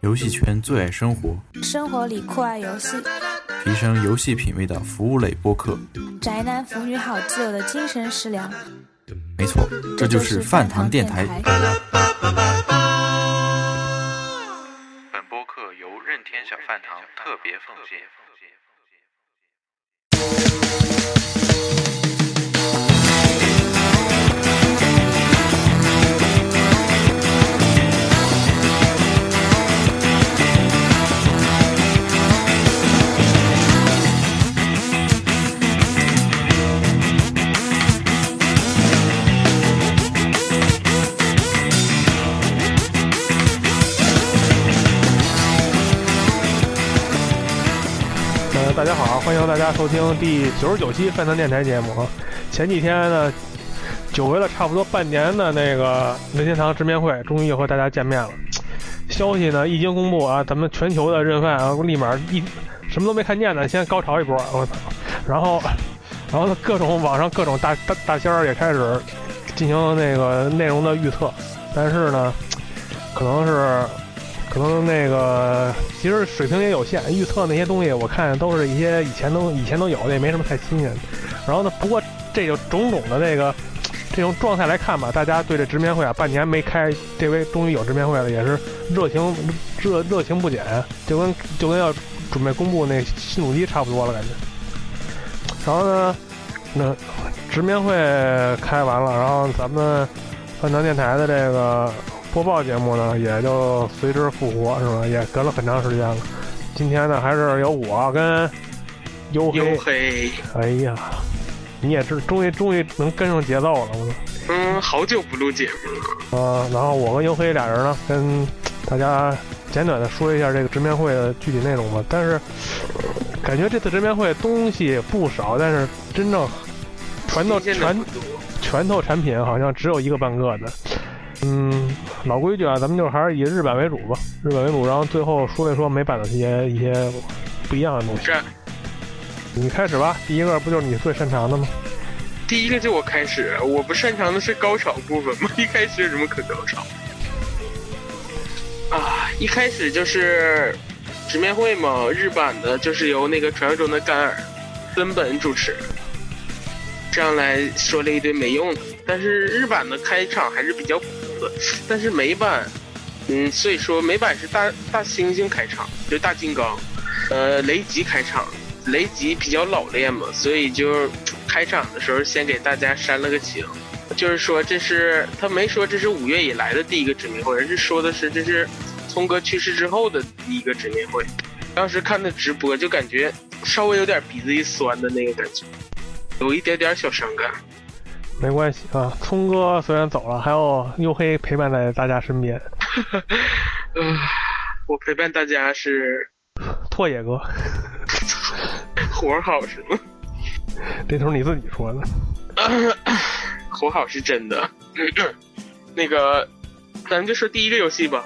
游戏圈最爱生活，生活里酷爱游戏，提升游戏品味的服务类播客。宅男腐女好基友的精神食粮。没错，这就是饭堂电台。台。本播客由任天小饭堂特别奉献。大家好，欢迎大家收听第九十九期饭堂电台节目。前几天呢，久违了差不多半年的那个任天堂直面会，终于又和大家见面了。消息呢一经公布啊，咱们全球的认饭啊，立马一什么都没看见呢，先高潮一波，我操！然后，然后，各种网上各种大大大仙儿也开始进行那个内容的预测，但是呢，可能是可能那个其实水平也有限，预测那些东西我看都是一些以前都以前都有的，也没什么太新鲜的。然后呢，不过这就种种的这个这种状态来看吧，大家对这直面会啊，半年没开，这回终于有直面会了，也是热情热热情不减，就跟就跟要准备公布那新主机差不多了感觉。然后呢，那直面会开完了，然后咱们饭堂电台的这个播报节目呢，也就随之复活，是吧？也隔了很长时间了。今天呢，还是由我跟黝黑，黝黑，哎呀，你也是终于终于能跟上节奏了！嗯，好久不录节目了。呃，然后我跟黝黑俩人呢，跟大家简短的说一下这个直面会的具体内容吧。但是感觉这次直面会东西不少，但是真正拳头拳头产品好像只有一个半个的。嗯，老规矩啊，咱们就还是以日版为主吧，日版为主，然后最后说一说美版的一些一些不一样的东西。这你开始吧，第一个不就是你最擅长的吗？第一个就我开始，我不擅长的是高潮部分吗，一开始有什么可高潮？啊，一开始就是直面会嘛，日版的就是由那个传说中的甘尔根本主持，这样来说了一堆没用的。但是日版的开场还是比较但是美版，嗯，所以说美版是大大猩猩开场，就大金刚，呃，雷吉开场，雷吉比较老练嘛，所以就开场的时候先给大家煽了个情，就是说这是他没说这是五月以来的第一个直面会，而是说的是这是聪哥去世之后的第一个直面会。当时看他直播就感觉稍微有点鼻子一酸的那个感觉，有一点点小伤感。没关系啊，聪哥虽然走了，还有黝黑陪伴在大家身边。嗯、我陪伴大家是拓野哥，活儿好是吗？这都是你自己说的。活好是真的。那个，咱们就说第一个游戏吧。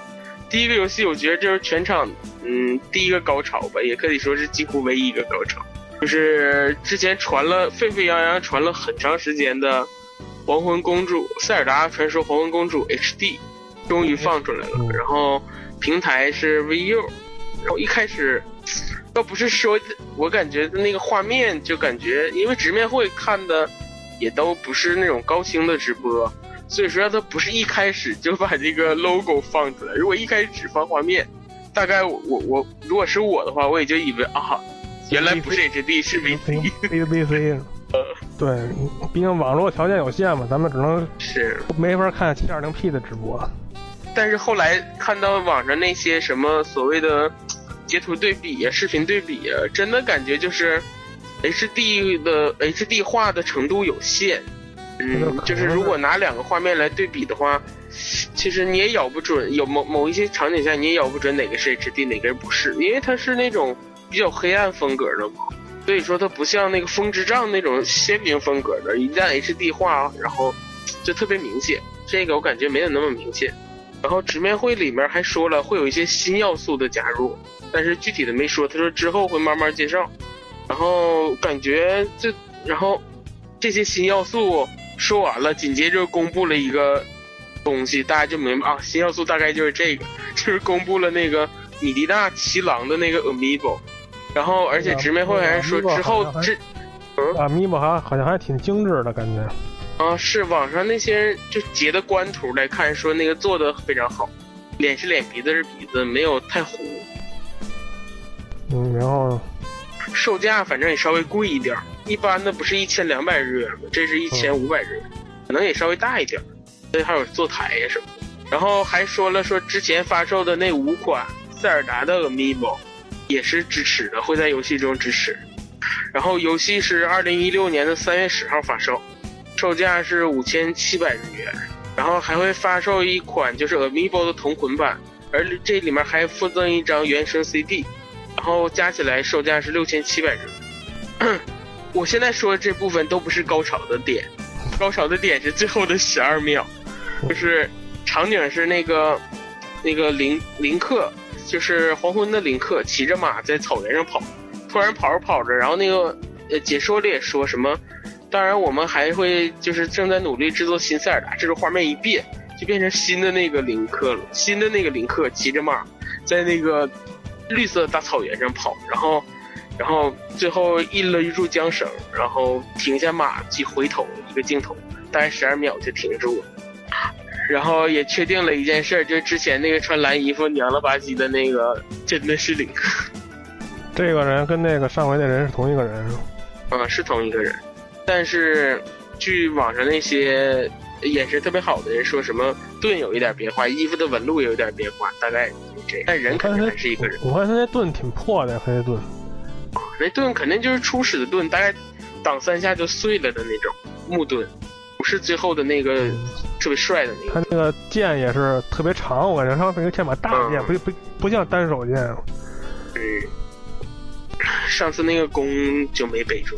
第一个游戏，我觉得这是全场嗯第一个高潮吧，也可以说是几乎唯一一个高潮，就是之前传了沸沸扬扬传了很长时间的《黄昏公主》《塞尔达传说：黄昏公主 HD》，终于放出来了。嗯然后平台是 VU，然后一开始。倒不是说，我感觉那个画面就感觉，因为直面会看的也都不是那种高清的直播，所以说它不是一开始就把这个 logo 放出来。如果一开始只放画面，大概我我我如果是我的话，我也就以为啊，原来不是 HD 是 VC。V V C，对，毕竟网络条件有限嘛，咱们只能是，没法看七二零 P 的直播。但是后来看到网上那些什么所谓的截图对比呀、视频对比呀，真的感觉就是 HD 的 HD 化的程度有限。嗯，就是如果拿两个画面来对比的话，其实你也咬不准，有某某一些场景下你也咬不准哪个是 HD，哪个不是，因为它是那种比较黑暗风格的嘛，所以说它不像那个风之杖那种鲜明风格的，一旦 HD 化，然后就特别明显。这个我感觉没有那么明显。然后直面会里面还说了会有一些新要素的加入，但是具体的没说。他说之后会慢慢介绍。然后感觉这，然后这些新要素说完了，紧接着公布了一个东西，大家就明白啊，新要素大概就是这个，就是公布了那个米迪纳奇狼的那个 Amiibo，然后而且直面会还说之后这。啊，米博还好像还挺精致的感觉。啊，是网上那些人就截的官图来看，说那个做的非常好，脸是脸，鼻子是鼻子，没有太糊。嗯，然后售价反正也稍微贵一点，一般的不是一千两百日元吗？这是一千五百日元，可能也稍微大一点。所以还有坐台呀什么。然后还说了说之前发售的那五款塞尔达的 Amiibo 也是支持的，会在游戏中支持。然后游戏是二零一六年的三月十号发售，售价是五千七百日元。然后还会发售一款就是 Amiibo 的同捆版，而这里面还附赠一张原声 CD。然后加起来售价是六千七百日元。我现在说的这部分都不是高潮的点，高潮的点是最后的十二秒，就是场景是那个那个林林克，就是黄昏的林克骑着马在草原上跑。突然跑着跑着，然后那个呃解说里也说什么，当然我们还会就是正在努力制作新塞尔达。这时候画面一变，就变成新的那个林克了。新的那个林克骑着马，在那个绿色大草原上跑，然后然后最后一勒住缰绳，然后停下马即回头一个镜头，大概十二秒就停住了。然后也确定了一件事，就是之前那个穿蓝衣服娘了吧唧的那个真的是林克。这个人跟那个上回那人是同一个人，是吗嗯，是同一个人，但是据网上那些眼神特别好的人说，什么盾有一点变化，衣服的纹路也有点变化，大概就这样。但人肯定还是一个人。我看他那盾挺破的，他那盾。那盾肯定就是初始的盾，大概挡三下就碎了的那种木盾，不是最后的那个特别帅的那个。他那个剑也是特别长，我感觉他那个剑把大剑，不不不像单手剑。嗯。上次那个弓就没背住，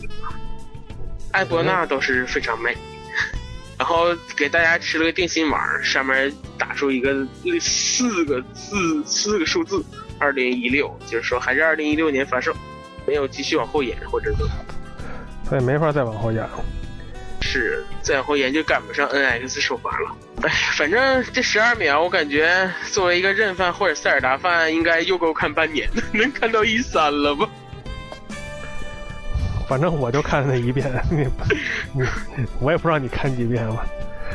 艾伯纳倒是非常美。然后给大家吃了个定心丸，上面打出一个四个字四个数字，二零一六，就是说还是二零一六年发售，没有继续往后演或者怎么。他也没法再往后演了。是再往后延就赶不上 NX 首发了。哎，反正这十二秒，我感觉作为一个任范或者塞尔达范，应该又够看半年，能看到一三了吧？反正我就看那一遍，你你我也不知道你看几遍了。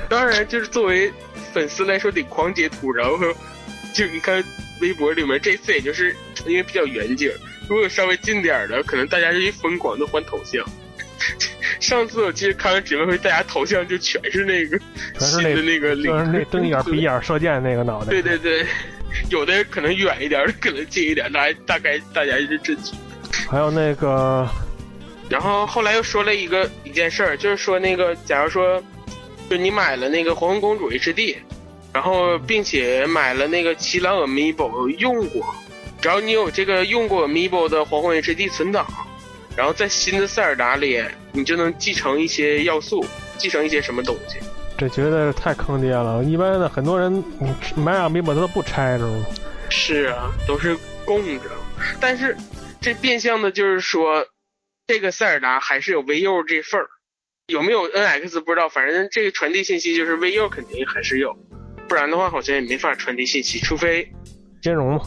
当然，就是作为粉丝来说得狂截图，然后就你看微博里面，这次也就是因为比较远景，如果稍微近点的，可能大家就一疯狂的换头像。上次我记得开完直播会，大家头像就全是那个新的那个，就是那瞪眼鼻眼射箭那个脑袋。对对对，有的可能远一点，可能近一点，大大概大家是这几。还有那个。然后后来又说了一个一件事儿，就是说那个，假如说，就你买了那个《黄昏公主 HD》，然后并且买了那个《七狼 Amiibo》用过，只要你有这个用过 Amiibo 的《黄昏 HD》存档，然后在新的塞尔达里，你就能继承一些要素，继承一些什么东西。这绝对是太坑爹了！一般的很多人买 Amiibo 都不拆，是吗？是啊，都是供着。但是这变相的就是说。这个塞尔达还是有 V U 这份儿，有没有 N X 不知道，反正这个传递信息就是 V U 肯定还是有，不然的话好像也没法传递信息，除非兼容嘛，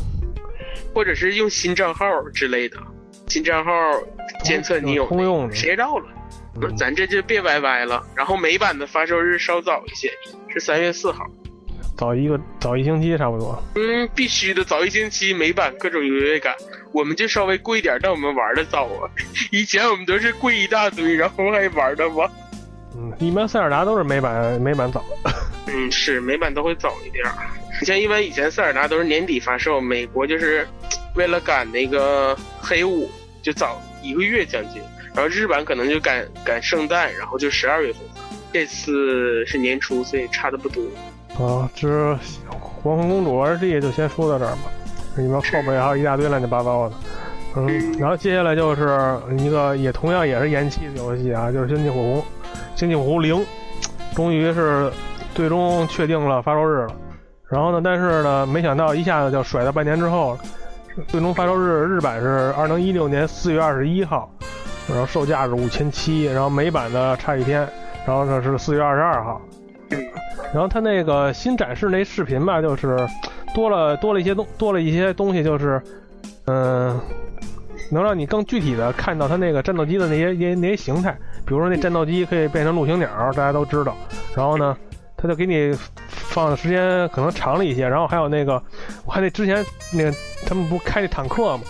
或者是用新账号之类的，新账号监测你有通用的，谁知道了？那咱这就别歪歪了。然后美版的发售日稍早一些，是三月四号。早一个早一星期差不多。嗯，必须的，早一星期美版各种优越感，我们就稍微贵点，但我们玩的早啊。以前我们都是贵一大堆，然后还玩的晚。嗯，一般塞尔达都是美版美版早。嗯，是美版都会早一点。你像一般以前塞尔达都是年底发售，美国就是为了赶那个黑五就早一个月将近，然后日版可能就赶赶圣诞，然后就十二月份。这次是年初，所以差的不多。啊，这黄昏公主二 D 就先说到这儿吧，你们后面还有一大堆乱七八糟的。嗯，然后接下来就是一个也同样也是延期的游戏啊，就是《星际火狐》，《星际火狐零》，终于是最终确定了发售日了。然后呢，但是呢，没想到一下子就甩到半年之后，最终发售日日版是二零一六年四月二十一号，然后售价是五千七，然后美版的差一天，然后呢是四月二十二号。然后它那个新展示那视频吧，就是多了多了一些东多了一些东西，就是嗯、能让你更具体的看到它那个战斗机的那些那些那些形态，比如说那战斗机可以变成陆行鸟，大家都知道。然后呢，它就给你放的时间可能长了一些。然后还有那个，我看那之前那个他们不开那坦克吗？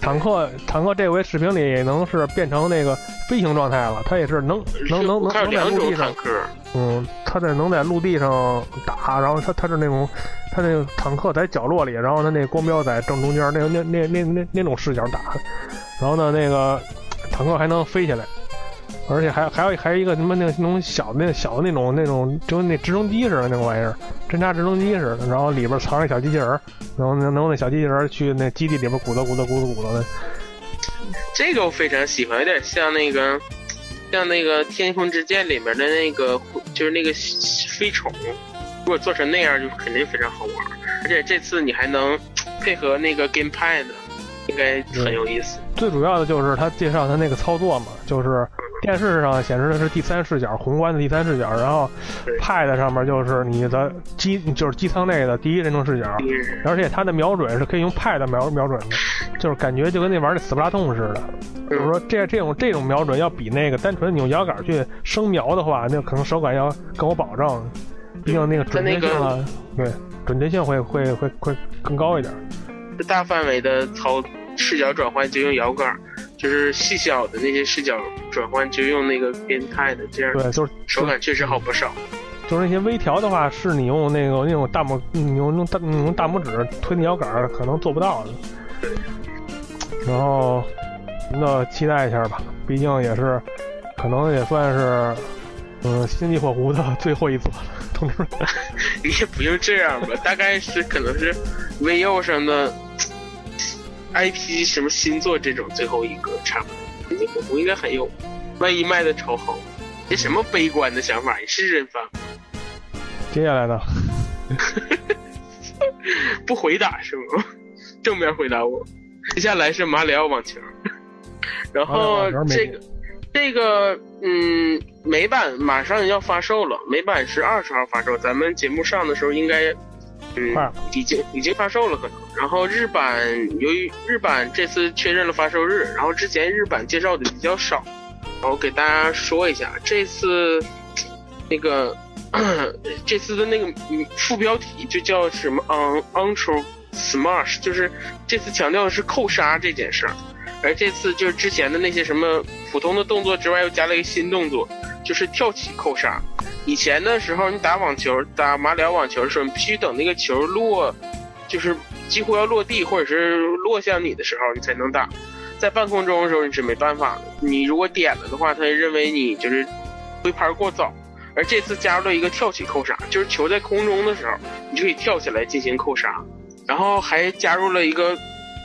坦克坦克这回视频里也能是变成那个飞行状态了，它也是能能能能能在陆地上，嗯，它在能在陆地上打，然后它它是那种，它那个坦克在角落里，然后它那光标在正中间，那那那那那那种视角打，然后呢，那个坦克还能飞起来，而且还还有还有一个什么那个那种小的那小的那种那种就跟那直升机似的那种玩意儿，侦察直升机似的，然后里边藏着小机器人儿，然后能能用那小机器人去那基地里边鼓捣鼓捣鼓捣鼓捣的，这个我非常喜欢，有点像那个像那个《天空之剑》里面的那个，就是那个飞虫。如果做成那样，就肯定非常好玩。而且这次你还能配合那个 GamePad，应该很有意思。最主要的就是他介绍他那个操作嘛，就是电视上显示的是第三视角，宏观的第三视角，然后 Pad 上面就是你的机，就是机舱内的第一人称视角，而且它的瞄准是可以用 Pad 瞄瞄准的，就是感觉就跟那玩那死不拉痛似的。就是说这这种这种瞄准要比那个单纯你用摇杆去生瞄的话，那可能手感要更有保证，毕竟那个准确性啊，对，准确性会会会会更高一点。这大范围的操视角转换就用摇杆，就是细小的那些视角转换就用那个变态的，这样对，就是手感确实好不少。就是那些微调的话，是你用那个那种大拇，你用用大你用大拇指推那摇杆儿可能做不到的。然后，那期待一下吧，毕竟也是，可能也算是，嗯，星际火狐的最后一座了，同志们。你 也不用这样吧，大概是可能是 VU 上的 IP 什么新作这种最后一个差不多。星际火狐应该还有，万一卖的超好，这什么悲观的想法？你是真发接下来呢？不回答是吗？正面回答我。接下来是马里奥网球，然后这个这个嗯美版马上要发售了，美版是二十号发售，咱们节目上的时候应该嗯已经已经发售了可能。然后日版由于日版这次确认了发售日，然后之前日版介绍的比较少，然后给大家说一下，这次那个这次的那个嗯副标题就叫什么 “on Untrue Smash，就是这次强调的是扣杀这件事儿，而这次就是之前的那些什么普通的动作之外，又加了一个新动作，就是跳起扣杀。以前的时候，你打网球、打马里奥网球的时候，你必须等那个球落，就是几乎要落地或者是落向你的时候，你才能打。在半空中的时候，你是没办法的。你如果点了的话，他认为你就是挥拍过早。而这次加入了一个跳起扣杀，就是球在空中的时候，你就可以跳起来进行扣杀。然后还加入了一个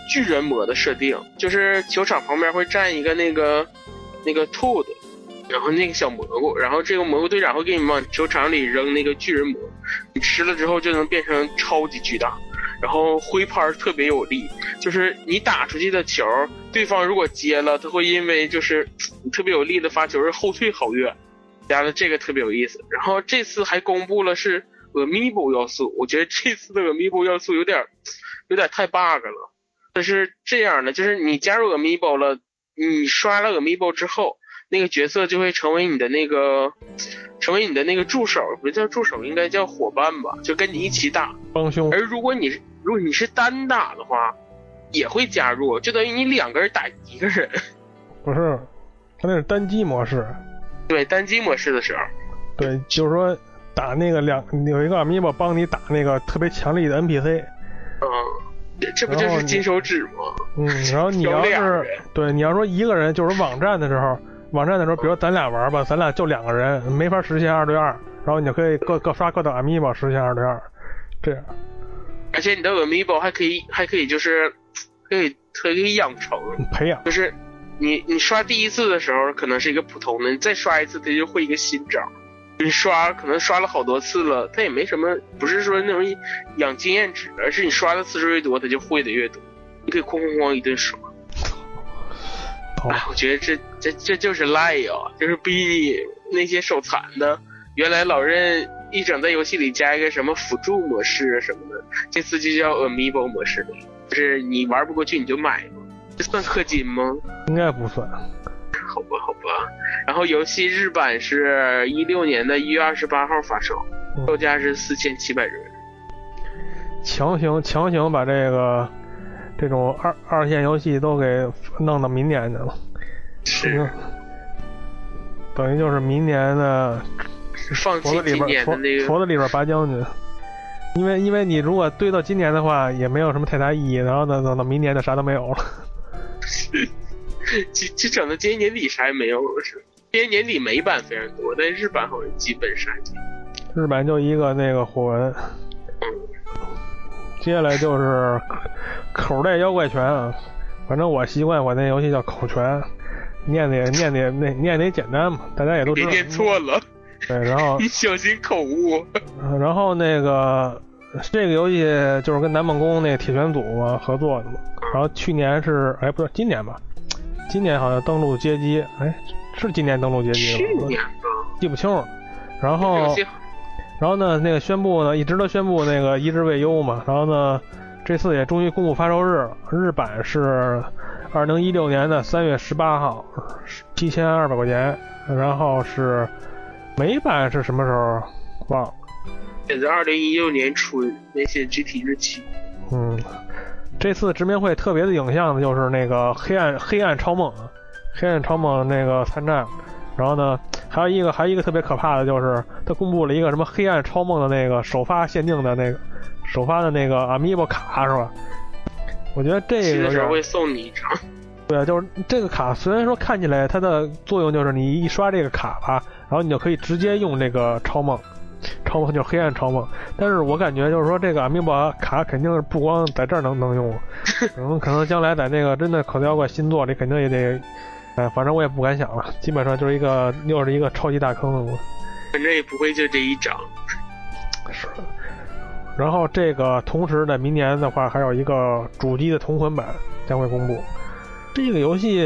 巨人魔的设定，就是球场旁边会站一个那个那个兔子然后那个小蘑菇，然后这个蘑菇队长会给你往球场里扔那个巨人蘑，你吃了之后就能变成超级巨大，然后挥拍特别有力，就是你打出去的球，对方如果接了，他会因为就是你 特别有力的发球而后退好远，加的这个特别有意思。然后这次还公布了是 Amiibo 要素，我觉得这次的 Amiibo 要素有点有点太 bug 了。但是这样的，就是你加入 Amiibo 了，你刷了 Amiibo 之后，那个角色就会成为你的那个，成为你的那个助手，不叫助手，应该叫伙伴吧，就跟你一起打。帮凶而如果你是如果你是单打的话，也会加入，就等于你两个人打一个人。不是，他那是单机模式。对，单机模式的时候，对，就是说打那个两有一个 amiibo 帮你打那个特别强力的 NPC，嗯，这这不就是金手指吗？嗯，然后你要是对你要说一个人就是网站的时候，网站的时候，比如咱俩玩吧，咱俩就两个人，没法实现二对二，然后你就可以各各刷各的 amiibo 实现二对二，这样。而且你的 Amiibo 还可以还可以就是可以可以养成，培养，就是你你刷第一次的时候可能是一个普通的，你再刷一次它就会一个新招。你刷可能刷了好多次了，它也没什么，不是说那种养经验值，而是你刷的次数越多，它就会的越多。你可以哐哐哐一顿刷。好哎，我觉得这这这就是赖呀、就是逼你那些手残的，原来老任一整在游戏里加一个什么辅助模式什么的，这次就叫 Amiibo 模式了，就是你玩不过去你就买嘛，这算氪金吗？应该不算。好吧，好吧。然后游戏日版是一六年的一月二十八号发售，售价是四千七百日元。强行强行把这个这种二二线游戏都给弄到明年去了，是，等于就是明年的放弃里边佛的那个矬矬子里边拔将军。因为因为你如果堆到今年的话，也没有什么太大意义，然后等，等到明年的啥都没有了。其其整的今年年底啥也没有了，是。今年年底美版非常多，但日版好像基本杀尽。日版就一个那个火纹，接下来就是口袋妖怪拳啊，反正我习惯管那游戏叫口拳，念的也念的也那念的也简单嘛，大家也都知道。别念错了，对，然后 你小心口误。然后那个这个游戏就是跟南梦宫那铁拳组嘛合作的嘛，然后去年是哎不是今年吧，今年好像登陆街机，哎是今年登陆街机吗？去年吧，记不清了。然后然后呢，那个宣布呢，一直都宣布那个一直未优嘛。然后呢，这次也终于公布发售日了，日版是二零一六年的三月十八号，七千二百块钱。然后是美版是什么时候？忘了。也在二零一六年初那些具体日期。嗯，这次直面会特别的影像呢，就是那个黑暗黑暗超梦，黑暗超梦那个参战。然后呢，还有一个还有一个特别可怕的就是，他公布了一个什么黑暗超梦的那个首发限定的那个首发的那个 Amiibo 卡是吧？我觉得这个有点的时候会送你一张。对啊，就是这个卡虽然说看起来它的作用就是你一刷这个卡吧，然后你就可以直接用这个超梦，超梦就是黑暗超梦。但是我感觉就是说这个 Amiibo 卡肯定是不光在这儿能能用，可能可能将来在那个真的口袋妖怪新作里肯定也得。哎，反正我也不敢想了，基本上就是一个又是一个超级大坑了。反正也不会就这一张。是。然后这个同时在明年的话，还有一个主机的同捆版将会公布。这个游戏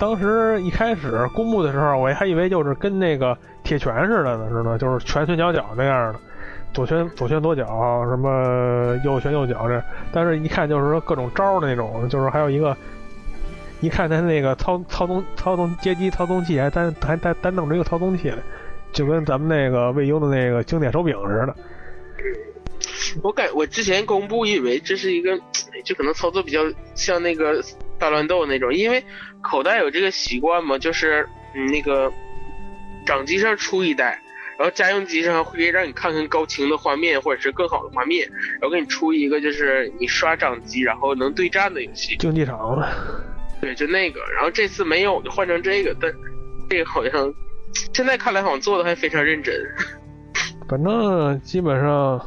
当时一开始公布的时候，我还以为就是跟那个铁拳似的呢，知道就是拳拳脚脚那样的，左拳左拳左脚，什么右拳右脚这。但是一看就是说各种招的那种，就是还有一个。一看他那个操操纵操纵街机操纵器，还单还单单弄着一个操纵器，就跟咱们那个未优的那个经典手柄似的。我感我之前公布以为这是一个，就可能操作比较像那个大乱斗那种，因为口袋有这个习惯嘛，就是嗯那个掌机上出一代，然后家用机上会让你看看高清的画面或者是更好的画面，然后给你出一个就是你刷掌机然后能对战的游戏。竞技场。对，就那个，然后这次没有，就换成这个，但这个好像现在看来好像做的还非常认真。反正基本上，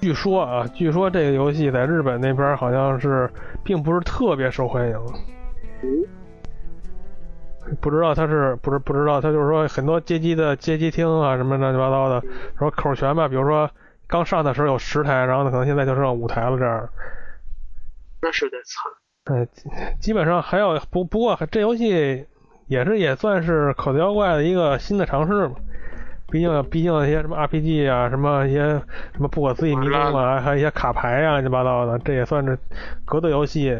据说啊，据说这个游戏在日本那边好像是并不是特别受欢迎。不知道他是不是不知道他就是说很多街机的街机厅啊什么乱七八糟的，说口全吧，比如说刚上的时候有十台，然后呢可能现在就剩五台了这样。那是有点惨。呃，基本上还有不不过这游戏也是也算是口袋妖怪的一个新的尝试嘛。毕竟毕竟一些什么 RPG 啊，什么一些什么不可思议迷宫啊，还有一些卡牌啊，乱七八糟的，这也算是格斗游戏。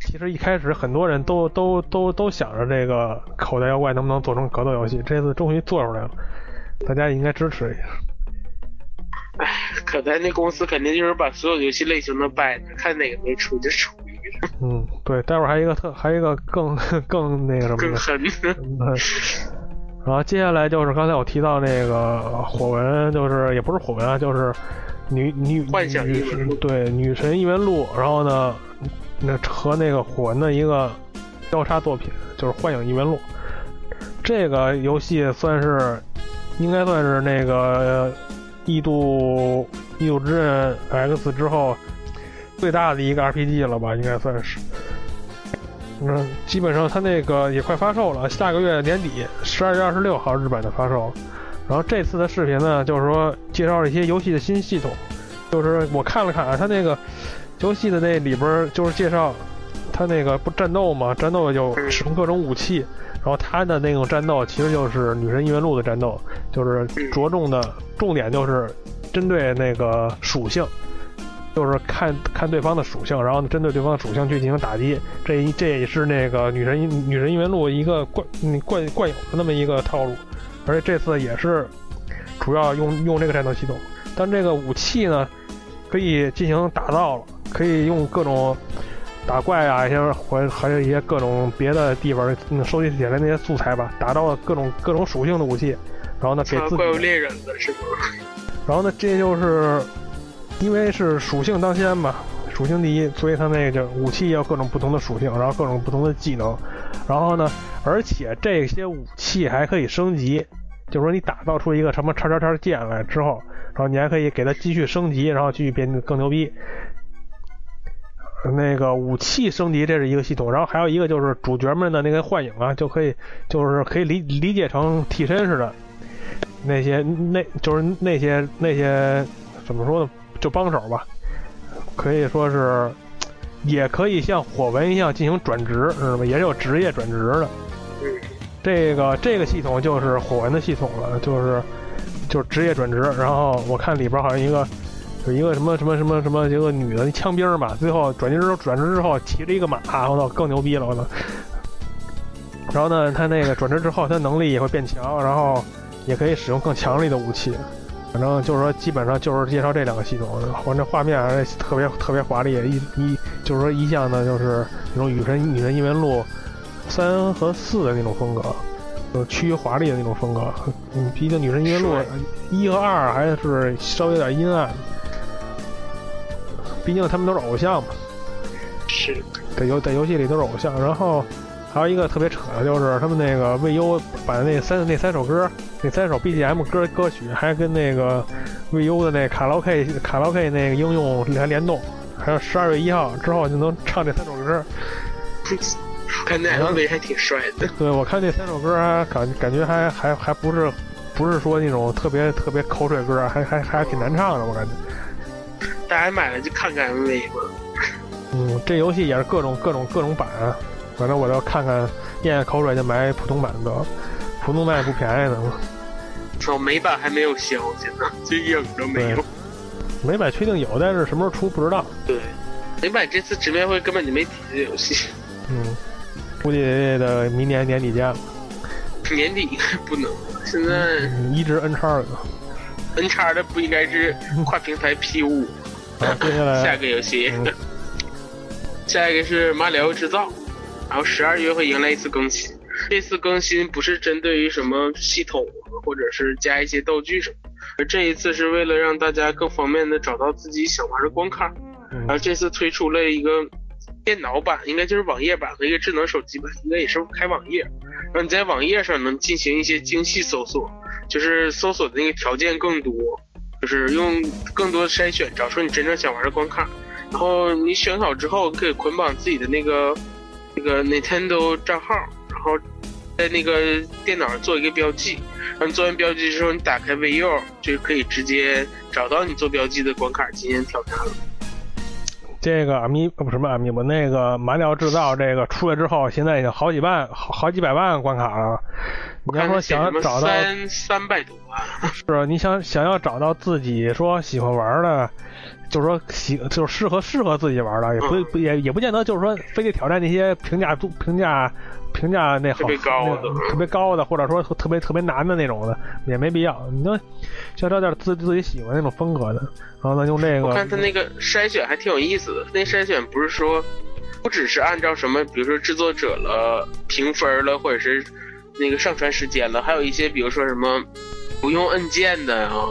其实一开始很多人都都都都想着这个口袋妖怪能不能做成格斗游戏，这次终于做出来了，大家应该支持一下。哎，可袋那公司肯定就是把所有游戏类型都掰，看哪个没出就出。嗯，对，待会儿还有一个特，还有一个更 更那个什么的。更狠。然后接下来就是刚才我提到那个火纹，就是也不是火纹啊，就是女女女神对女神异闻录，然后呢，那和那个火纹的一个交叉作品，就是幻影异闻录。这个游戏算是应该算是那个异度异度之刃 X 之后。最大的一个 RPG 了吧，应该算是。嗯，基本上它那个也快发售了，下个月年底，十二月二十六号日本的发售。然后这次的视频呢，就是说介绍了一些游戏的新系统，就是我看了看啊它那个游戏的那里边，就是介绍它那个不战斗嘛，战斗就使用各种武器，然后它的那种战斗其实就是女神异闻录的战斗，就是着重的重点就是针对那个属性，就是看看对方的属性，然后呢针对对方的属性去进行打击。这一这也是那个女神女神异闻录一个惯嗯惯惯有的那么一个套路，而且这次也是主要用用这个战斗系统。但这个武器呢，可以进行打造了，可以用各种。打怪啊，一些还还有一些各种别的地方收集起来那些素材吧，打造各种各种属性的武器，然后呢给自己。怪物猎人的是吗？然后呢，这就是因为是属性当先嘛，属性第一，所以它那个就武器要各种不同的属性，然后各种不同的技能，然后呢，而且这些武器还可以升级，就是说你打造出一个什么叉叉叉剑来之后，然后你还可以给它继续升级，然后继续变得更牛逼。那个武器升级这是一个系统，然后还有一个就是主角们的那个幻影啊，就可以就是可以理理解成替身似的，那些那就是那些那些怎么说呢，就帮手吧，可以说是也可以像火纹一样进行转职，知道吧？也有职业转职的。这个这个系统就是火纹的系统了，就是就是职业转职。然后我看里边好像一个。有一个什么什么什么什么一个女的枪兵吧，最后转职之后转职之后骑着一个马，我操，更牛逼了，我操！然后呢，他那个转职之后，他能力也会变强，然后也可以使用更强力的武器。反正就是说，基本上就是介绍这两个系统。反正画面还是特别特别华丽，一一就是说一向的就是那种女神女神异闻录三和四的那种风格，就是趋于华丽的那种风格。嗯，毕竟女神异闻录一和二还是稍微有点阴暗。毕竟他们都是偶像嘛，是，在游在游戏里都是偶像。然后还有一个特别扯的就是他们那个 VU 把那三那三首歌，那三首 BGM 歌歌曲还跟那个 VU 的那卡拉 OK 卡拉 OK 那个应用还联动，还有十二月一号之后就能唱这三首歌。看那 MV 还挺帅的。对，我看那三首歌还感感觉还还还不是不是说那种特别特别口水歌，还还还挺难唱的，我感觉。大家买了就看看 MV 吧。嗯，这游戏也是各种各种各种版，反正我要看看咽咽口水就买普通版的，普通版也不便宜的。说美版还没有消息呢，就影都没有。美版确定有，但是什么时候出不知道。对，美版这次直面会根本就没提这游戏。嗯，估计得明年年底见了。年底应该不能，现在一直 N 叉的。N 叉的不应该是跨平台 P 五。接下来下一个游戏，下一个是马里奥制造，然后十二月会迎来一次更新。这次更新不是针对于什么系统，或者是加一些道具什么，而这一次是为了让大家更方便的找到自己想玩的关卡。然后这次推出了一个电脑版，应该就是网页版和一个智能手机版，应该也是开网页，然后你在网页上能进行一些精细搜索，就是搜索的那个条件更多。就是用更多的筛选，找出你真正想玩的关卡，然后你选好之后，可以捆绑自己的那个那个 Nintendo 账号，然后在那个电脑上做一个标记。然后做完标记之后，你打开 VU 就可以直接找到你做标记的关卡进行挑战了。这个阿米不什么阿米我那个马里奥制造这个出来之后，现在已经好几万好好几百万关卡了。你要说想要找到三三百多万，是你想想要找到自己说喜欢玩的，就是说喜就是适合适合自己玩的，也不也也不见得就是说非得挑战那些评价评价评价那好特别高的特别高的，或者说特别特别难的那种的，也没必要。你就想找点自自己喜欢那种风格的，然后呢用这个。我看他那个筛选还挺有意思的，那筛选不是说不只是按照什么，比如说制作者了评分了，或者是。那个上传时间了，还有一些，比如说什么不用按键的啊，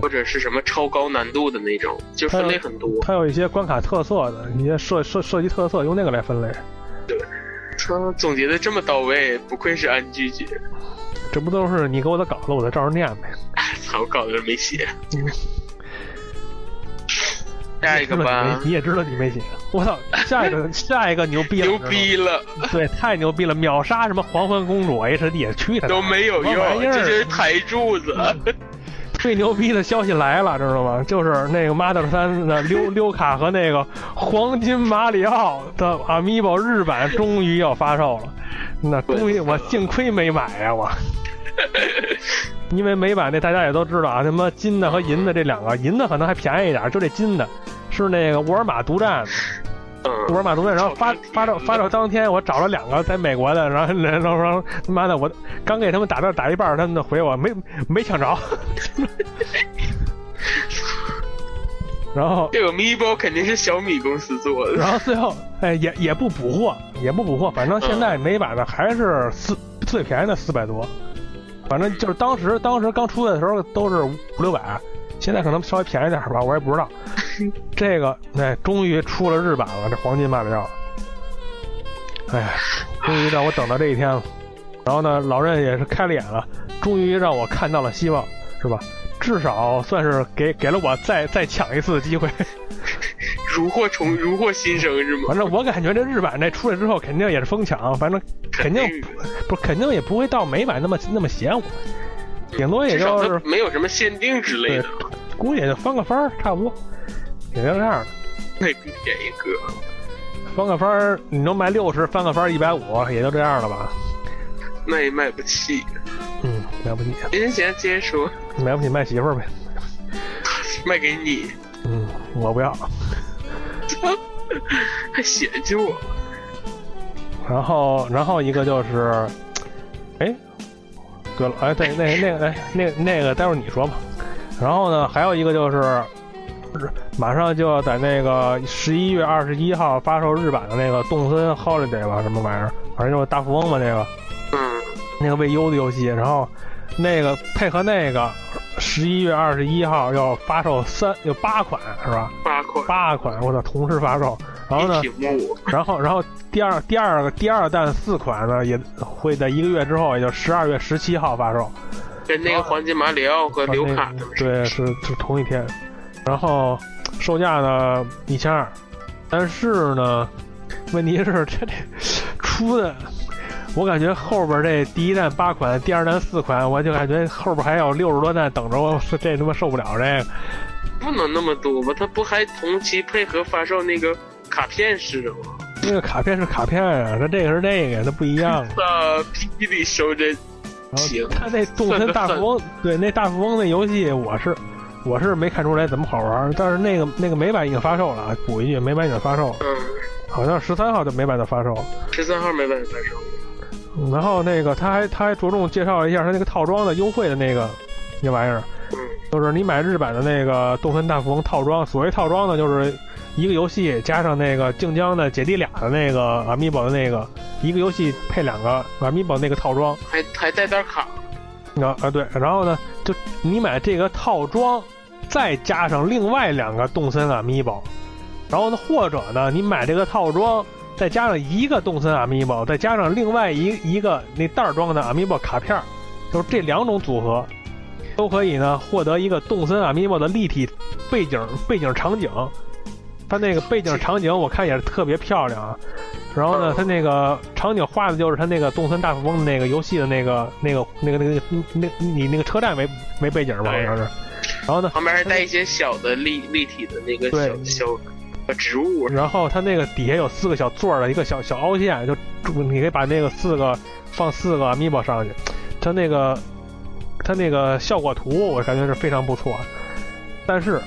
或者是什么超高难度的那种，就分类很多。它有一些关卡特色的，一些设设设计特色，用那个来分类。对，他总结的这么到位，不愧是安居姐。这不都是你给我的稿子，我再照着念呗。操，稿子没写。下一个吧，你也知道你没写。我操，下一个 下一个牛逼了，牛逼了，对，太牛逼了，秒杀什么黄昏公主 HD 去他都没有用，这就是台柱子。最牛逼的消息来了，知道吗？就是那个 Mother 三的溜 溜卡和那个黄金马里奥的 Amiibo 日版终于要发售了。那终于我幸亏没买呀我，因为美版那大家也都知道啊，什么金的和银的这两个，银的可能还便宜一点，就这金的，是那个沃尔玛独占。沃尔玛独占，然后发发到发到当天，我找了两个在美国的，然后然后然后他妈的我刚给他们打到打一半，他们就回我没没抢着。然后这个咪包肯定是小米公司做的。然后最后哎也也不补货，也不补货，反正现在美版的还是四最便宜的四百多，反正就是当时当时刚出来的时候都是五六百，现在可能稍微便宜点吧，我也不知道。这个哎，终于出了日版了，这黄金马里奥。哎呀，终于让我等到这一天了。然后呢，老任也是开了眼了，终于让我看到了希望，是吧？至少算是给给了我再再抢一次的机会。如获重如获新生是吗？反正我感觉这日版这出来之后肯定也是疯抢，反正肯定不肯定也不会到美版那么那么邪乎，顶多也就是没有什么限定之类的，估计也就翻个番儿差不多，也就这样的。那便宜哥，翻个番儿你能卖六十，翻个番儿一百五，也就这样了吧？那也卖不起。嗯，买不起。行行，接着说。买不起卖媳妇儿呗。卖给你。嗯，我不要。还嫌弃我。然后，然后一个就是，哎，哥，哎，对，那那个，哎，那那个，待会儿你说吧。然后呢，还有一个就是，马上就要在那个十一月二十一号发售日版的那个动森 Holiday 吧，什么玩意儿，反正就是大富翁嘛，那个。嗯。那个 VU 的游戏，然后那个配合那个十一月二十一号要发售三有八款是吧？八款，八款，我操，同时发售。然后呢？然后，然后第二第二个第二弹四款呢，也会在一个月之后，也就十二月十七号发售。跟那个黄金马里奥和刘卡对是是同一天。然后售价呢一千二，但是呢，问题是这这出的。我感觉后边这第一弹八款，第二弹四款，我就感觉后边还有六十多弹等着我，这他妈受不了这个。不能那么多吧？他不还同期配合发售那个卡片是吗？那个卡片是卡片啊，它这个是那个，它不一样。啊，必须得收这。行。他那动森大富翁，对，那大富翁那游戏，我是我是没看出来怎么好玩，但是那个那个美版已经发售了，补一句，美版已经发售了。嗯。好像十三号就美版就发售。十三号美版发售。然后那个他还他还着重介绍了一下他那个套装的优惠的那个那玩意儿，嗯就是你买日版的那个动森大富翁套装，所谓套装呢，就是一个游戏加上那个静江的姐弟俩的那个 amiibo 的那个一个游戏配两个 amiibo 那个套装，还还带点卡。啊啊对，然后呢，就你买这个套装，再加上另外两个动森 amiibo，然后呢，或者呢，你买这个套装。再加上一个动森 amiibo，再加上另外一一个那袋装的 amiibo 卡片，就是这两种组合，都可以呢获得一个动森 amiibo 的立体背景背景场景。它那个背景场景我看也是特别漂亮啊。然后呢，它那个场景画的就是它那个动森大富翁的那个游戏的那个那个那个那个那你那个车站没没背景吧？好像是。然后呢，旁边还带一些小的立立体的那个小小。植物，然后它那个底下有四个小座的一个小小凹陷，就你可以把那个四个放四个 amiibo 上去，它那个它那个效果图我感觉是非常不错，但是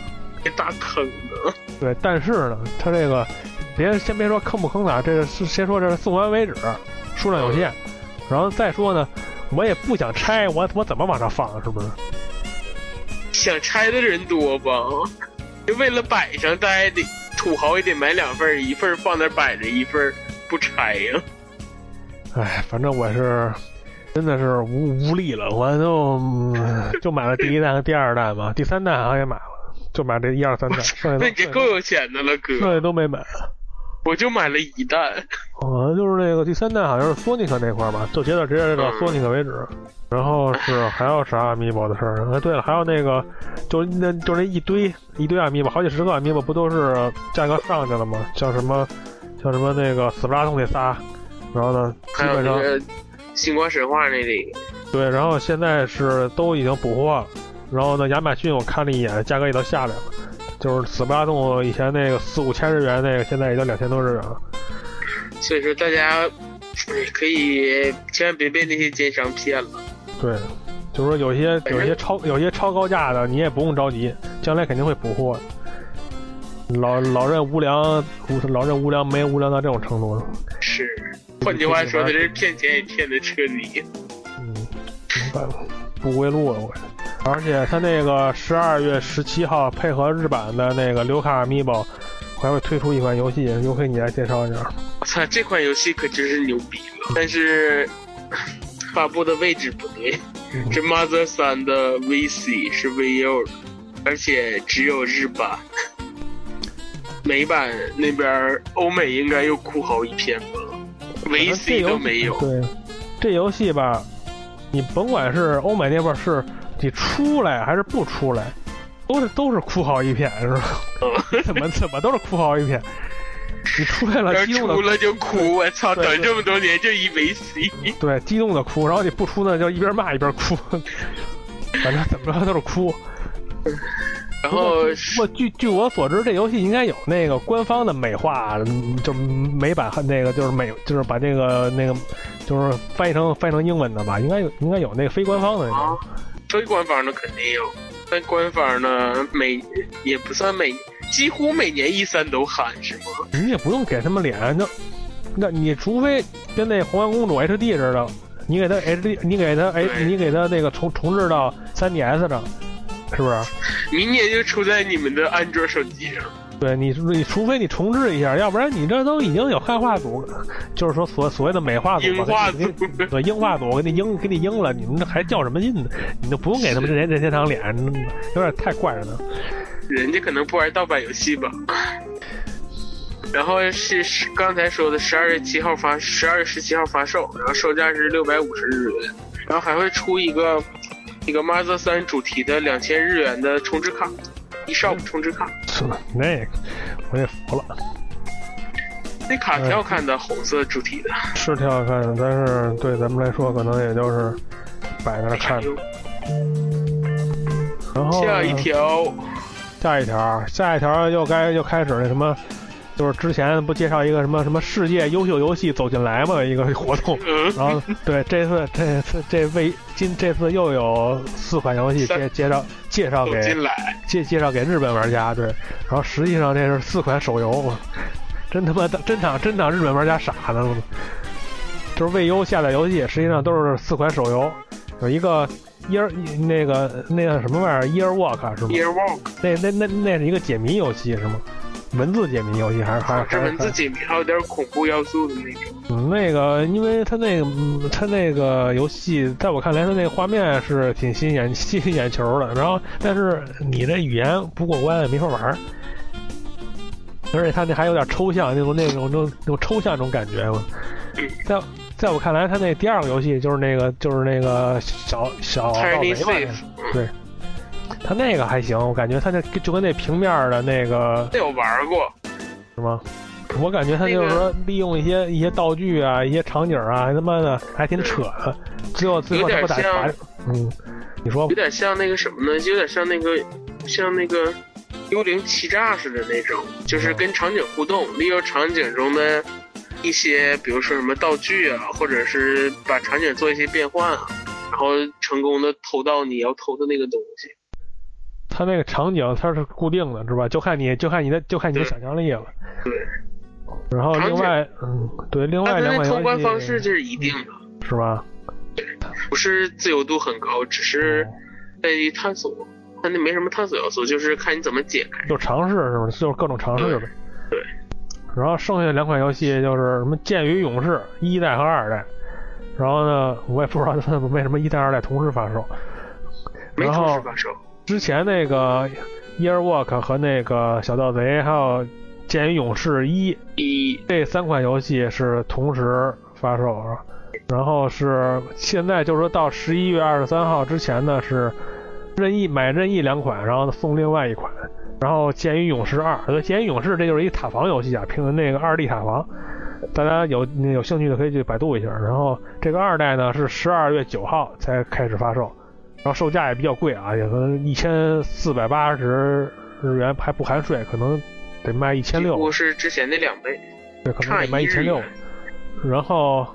一大坑的，对，但是呢，他这个别先别说坑不坑的，这个是先说这是送完为止，数量有限，然后再说呢，我也不想拆，我我怎么往上放是不是？想拆的人多吧？就为了摆上，大家得。土豪也得买两份，一份放那摆着，一份不拆呀。哎，反正我是真的是无无力了，我就就买了第一弹和第二弹嘛，第三弹好像也买了，就买这一二三弹。那你够有钱的了，哥。剩下都没买。我就买了一代。好像就是那个第三代，好像是索尼克那块吧，就截到直接到索尼克为止。然后是 还有啥 amiibo 的事儿？哎，对了，还有那个，就那就那一堆一堆 amiibo，好几十个 amiibo，不都是价格上去了吗？像什么像什么那个死不拉通那仨，然后呢，基本上星光神话那里，对，然后现在是都已经补货了。然后呢，亚马逊我看了一眼，价格也都下来了，就是死不拉动以前那个四五千日元那个，现在也就两千多日元了。所以说大家可以千万别被那些奸商骗了。对，就是说有些有些超有些超高价的，你也不用着急，将来肯定会补货。老老任无良，老任无良没无良到这种程度。是，换句话说，他这骗钱也骗的彻底。嗯，没办法，不归路了我。而且他那个十二月十七号配合日版的那个流卡 Amiibo，还会推出一款游戏，尤可你来介绍一下。我操，这款游戏可真是牛逼了！但是发布的位置不对，这 Mother 三的 VC 是 VU，而且只有日版。美版那边欧美应该又哭嚎一片吧，VC 都没有。对，这游戏吧，你甭管是欧美那边是你出来还是不出来，都是都是哭嚎一片，是吧？怎么怎么都是哭嚎一片。你出来了，激动的出了就哭，我操！等这么多年就一 VC。对，激动的哭，然后你不出呢，就一边骂一边哭，反正怎么着都是哭。然后，我据据我所知，这游戏应该有那个官方的美化，就是美版和那个就是美，就是把这个那个就是翻译成翻译成英文的吧？应该有，应该有那个非官方的。啊，非官方的肯定有，但官方呢，每也不算每，几乎每年一三都喊是吗？你也不用给他们脸，那那你除非跟那红颜公主 HD 似的，你给他 HD，你给他哎，你给他那个重重置到 3DS 上。是不是？明年就出在你们的安卓手机上。对你，你除非你重置一下，要不然你这都已经有汉化组，就是说所所谓的美化组、英化组，对英化组，我给你英给你英了，你们这还较什么劲呢？你都不用给他们任任天堂脸，有点太怪了。人家可能不玩盗版游戏吧。然后是刚才说的十二月七号发，十二月十七号发售，然后售价是六百五十日元，然后还会出一个。一个 Mother 三主题的两千日元的充值卡，eShop 充值卡。那个我也服了。那卡挺好看的，红色主题的。是挺好看的，但是对咱们来说，可能也就是摆在那看。然后下一条，下一条，下一条又该又开始那什么。就是之前不介绍一个什么什么世界优秀游戏走进来嘛一个 活动，然后对这次这次这为今这次又有四款游戏介介绍介绍给介介绍给日本玩家对，然后实际上这是四款手游，真他妈真当真当日本玩家傻呢，就是未优下载游戏实际上都是四款手游，有一个 Year 那个那个什么玩意儿？Year Walk 是吗？Year Walk 那那那那是一个解谜游戏是吗？文字解谜游戏还是还是文字解谜，还有点恐怖要素的那种。嗯，那个，因为他那个，他那个游戏，在我看来，他那个画面是挺吸引眼、吸引眼球的。然后，但是你这语言不过关，没法玩。而且他那还有点抽象，那种那种那种那种抽象那种感觉嘛。在在我看来，他那第二个游戏就是那个就是那个小小对。他那个还行，我感觉他那就跟那平面的那个，那有玩过，是吗？我感觉他就是说利用一些一些道具啊，一些场景啊，他妈的还挺扯的。最后最后他不打像，嗯，你说有点像那个什么呢？有点像那个像那个幽灵欺诈似的那种，就是跟场景互动，利用场景中的一些，比如说什么道具啊，或者是把场景做一些变换啊，然后成功的偷到你要偷的那个东西。它那个场景它是固定的，是吧？就看你就看你的就看你的想象力了。对。然后另外，嗯，对，另外两款通关方式这是一定的，是吧？对，不是自由度很高，只是在于探索。它那没什么探索要素，就是看你怎么解开。就尝试是吧？就是各种尝试呗。对。然后剩下两款游戏就是什么《剑与勇士》一代和二代。然后呢，我也不知道他们为什么一代二代同时发售。没同时发售。之前那个 Year Walk 和那个小盗贼，还有剑与勇士一，一这三款游戏是同时发售，然后是现在就是说到十一月二十三号之前呢是任意买任意两款，然后送另外一款，然后剑与勇士二，剑与勇士这就是一塔防游戏啊，凭那个二 D 塔防，大家有有兴趣的可以去百度一下，然后这个二代呢是十二月九号才开始发售。然后售价也比较贵啊，也可能一千四百八十日元还不含税，可能得卖一千六。不是之前的两倍。对，可能得卖一千六。然后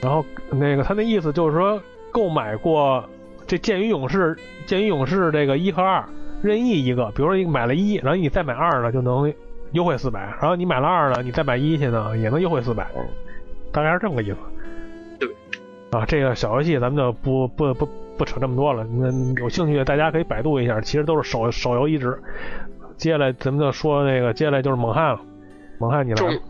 然后那个他那意思就是说，购买过这《剑与勇士》《剑与勇士》这个一和二任意一个，比如说你买了一，然后你再买二呢，就能优惠四百，然后你买了二呢，你再买一去呢，也能优惠四百，大概是这么个意思。对。啊，这个小游戏咱们就不不不不扯这么多了，那有兴趣的大家可以百度一下，其实都是手手游移植。接下来咱们就说那个，接下来就是猛汉了。猛汉，你来。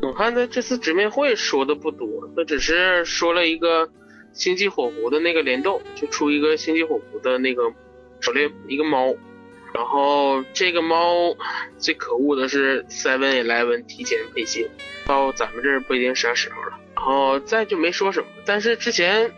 猛汉在这次直面会说的不多，他只是说了一个星际火狐的那个联动，就出一个星际火狐的那个狩猎一个猫。然后这个猫最可恶的是 Seven Eleven 提前配信，到咱们这儿不一定啥时候了。然后再就没说什么，但是之前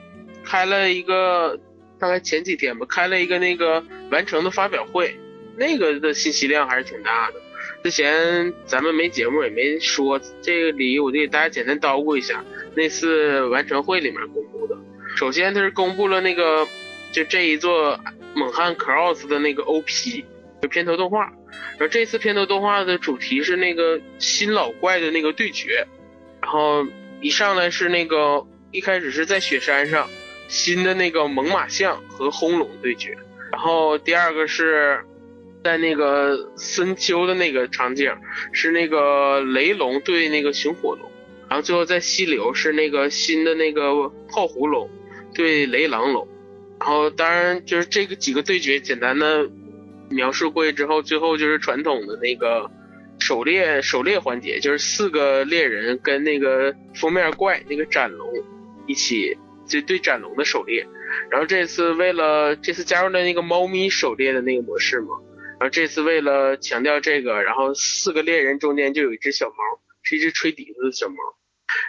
开了一个，大概前几天吧，开了一个那个完成的发表会。那个的信息量还是挺大的，之前咱们没节目也没说，这个里我就给大家简单叨咕一下，那次完成会里面公布的。首先他是公布了那个，就这一座猛汉 Cross 的那个 OP，就片头动画。然后这次片头动画的主题是那个新老怪的那个对决，然后一上来是那个一开始是在雪山上新的那个猛犸象和轰龙对决，然后第二个是。在那个深秋的那个场景，是那个雷龙对那个熊火龙，然后最后在溪流是那个新的那个炮狐龙对雷狼龙，然后当然就是这个几个对决简单的描述过去之后，最后就是传统的那个狩猎狩猎环节，就是四个猎人跟那个封面怪那个斩龙一起就对斩龙的狩猎，然后这次为了这次加入了那个猫咪狩猎的那个模式嘛。然后这次为了强调这个，然后四个猎人中间就有一只小猫，是一只吹笛子的小猫。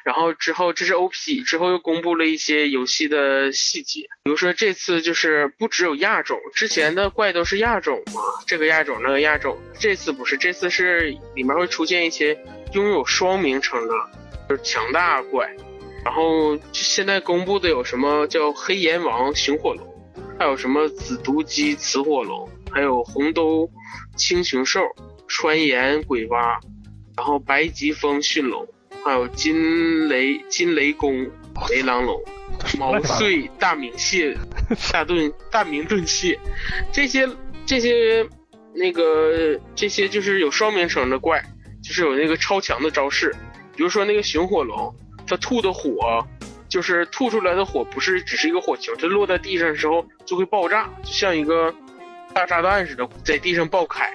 然后之后这是 OP，之后又公布了一些游戏的细节，比如说这次就是不只有亚种，之前的怪都是亚种嘛，这个亚种那个亚种，这次不是，这次是里面会出现一些拥有双名称的，就是强大怪。然后现在公布的有什么叫黑炎王熊火龙，还有什么紫毒鸡雌火龙。还有红兜青熊兽、川岩鬼蛙，然后白疾风驯龙，还有金雷金雷公雷狼龙、毛遂大明蟹、大盾大明盾蟹，这些这些那个这些就是有双名称的怪，就是有那个超强的招式，比如说那个熊火龙，它吐的火就是吐出来的火不是只是一个火球，它落在地上的时候就会爆炸，就像一个。大炸弹似的在地上爆开，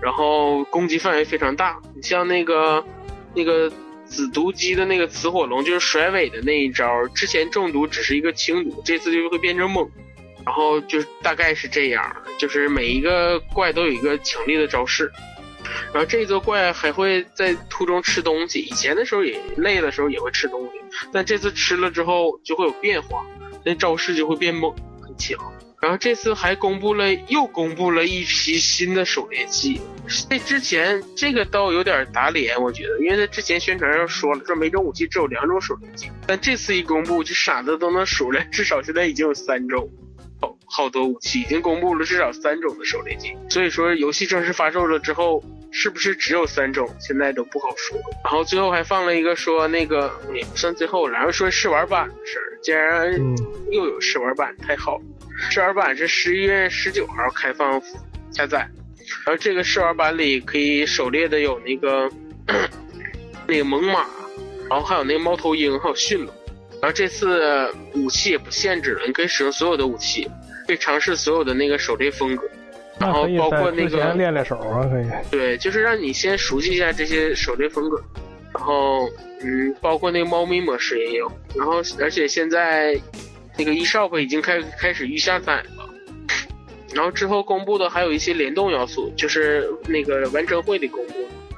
然后攻击范围非常大。你像那个那个紫毒鸡的那个雌火龙，就是甩尾的那一招，之前中毒只是一个轻毒，这次就会变成猛。然后就是大概是这样，就是每一个怪都有一个强力的招式。然后这座怪还会在途中吃东西，以前的时候也累的时候也会吃东西，但这次吃了之后就会有变化，那招式就会变猛很强。然后这次还公布了，又公布了一批新的狩猎技。这之前这个倒有点打脸，我觉得，因为他之前宣传上说了，说每种武器只有两种狩猎技，但这次一公布，就傻子都能数来，至少现在已经有三种，好多武器已经公布了至少三种的狩猎技。所以说，游戏正式发售了之后，是不是只有三种，现在都不好说。然后最后还放了一个说那个也不算最后了，然后说试玩版的事儿，竟然又有试玩版，太好了。试玩版是十一月十九号开放下载，然后这个试玩版里可以狩猎的有那个 那个猛犸，然后还有那个猫头鹰，还有驯龙。然后这次武器也不限制了，你可以使用所有的武器，可以尝试所有的那个狩猎风格。然后包括那个练练手啊，可以。对，就是让你先熟悉一下这些狩猎风格。然后嗯，包括那个猫咪模式也有。然后而且现在。那个 eShop 已经开开始预下载了，然后之后公布的还有一些联动要素，就是那个完成会里公布，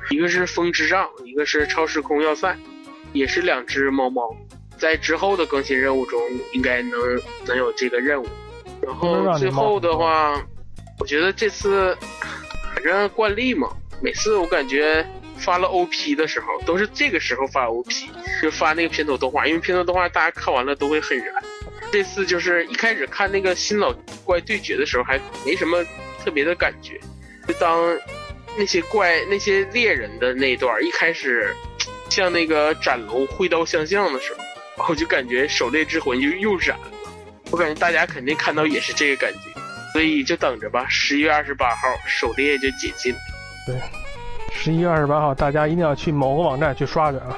一个是风之杖，一个是超时空要塞，也是两只猫猫，在之后的更新任务中应该能能有这个任务。然后最后的话，我觉得这次反正惯例嘛，每次我感觉发了 OP 的时候都是这个时候发 OP，就发那个片头动画，因为片头动画大家看完了都会很燃。这次就是一开始看那个新老怪对决的时候，还没什么特别的感觉。就当那些怪、那些猎人的那段一开始，像那个斩龙挥刀相向的时候，然后就感觉《狩猎之魂》就又燃了。我感觉大家肯定看到也是这个感觉，所以就等着吧。十一月二十八号，狩猎就解禁。对，十一月二十八号，大家一定要去某个网站去刷去啊！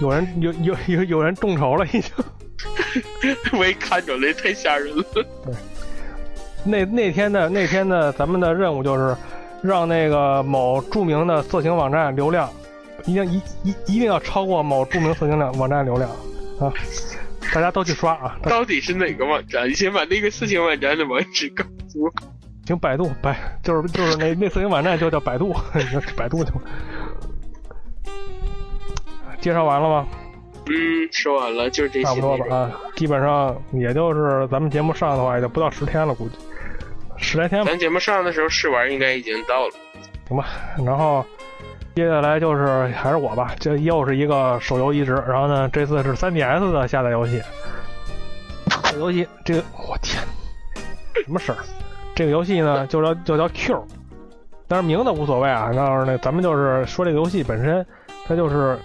有人有有有有人众筹了，已经。我也看着了，太吓人了。对，那那天的那天的咱们的任务就是让那个某著名的色情网站流量，一定一一一定要超过某著名色情网网站流量啊！大家都去刷啊！到底是哪个网站？你先把那个色情网站的网址告诉我。请百度百就是就是那那色情网站就叫百度，百度就。介绍完了吗？嗯，说完了，就是这些。差不多吧啊，基本上也就是咱们节目上的话，也就不到十天了，估计十来天吧。咱节目上的时候试玩应该已经到了。行吧，然后接下来就是还是我吧，这又是一个手游移植，然后呢，这次是 3DS 的下载游戏。这游戏这个我天，什么事儿？这个游戏呢，就叫就叫 Q，但是名字无所谓啊。然后那咱们就是说这个游戏本身，它就是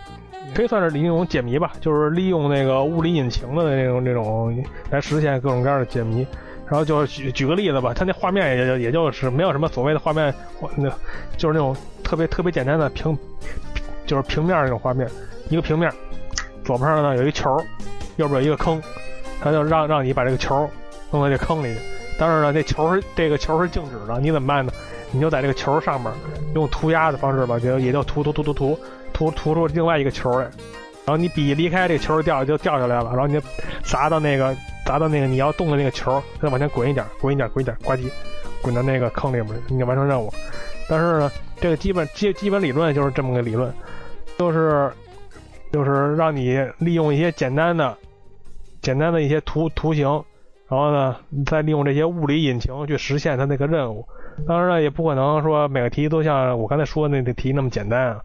可以算是一种解谜吧，就是利用那个物理引擎的那种那种来实现各种各样的解谜。然后就举举个例子吧，它那画面也也就是没有什么所谓的画面，那就是那种特别特别简单的平，就是平面那种画面，一个平面，左边上呢有一球，右边有一个坑，他就让让你把这个球弄到这坑里去。但是呢，这球是这个球是静止的，你怎么办呢？你就在这个球上面用涂鸦的方式吧，就也就涂涂涂涂涂涂涂出另外一个球来。然后你笔离开这球掉就掉下来了，然后你砸到那个砸到那个你要动的那个球，再往前滚一点，滚一点，滚一点，呱唧，滚到那个坑里面，你就完成任务。但是呢，这个基本基基本理论就是这么个理论，就是就是让你利用一些简单的简单的一些图图形，然后呢再利用这些物理引擎去实现它那个任务。当然了，也不可能说每个题都像我刚才说的那个题那么简单啊。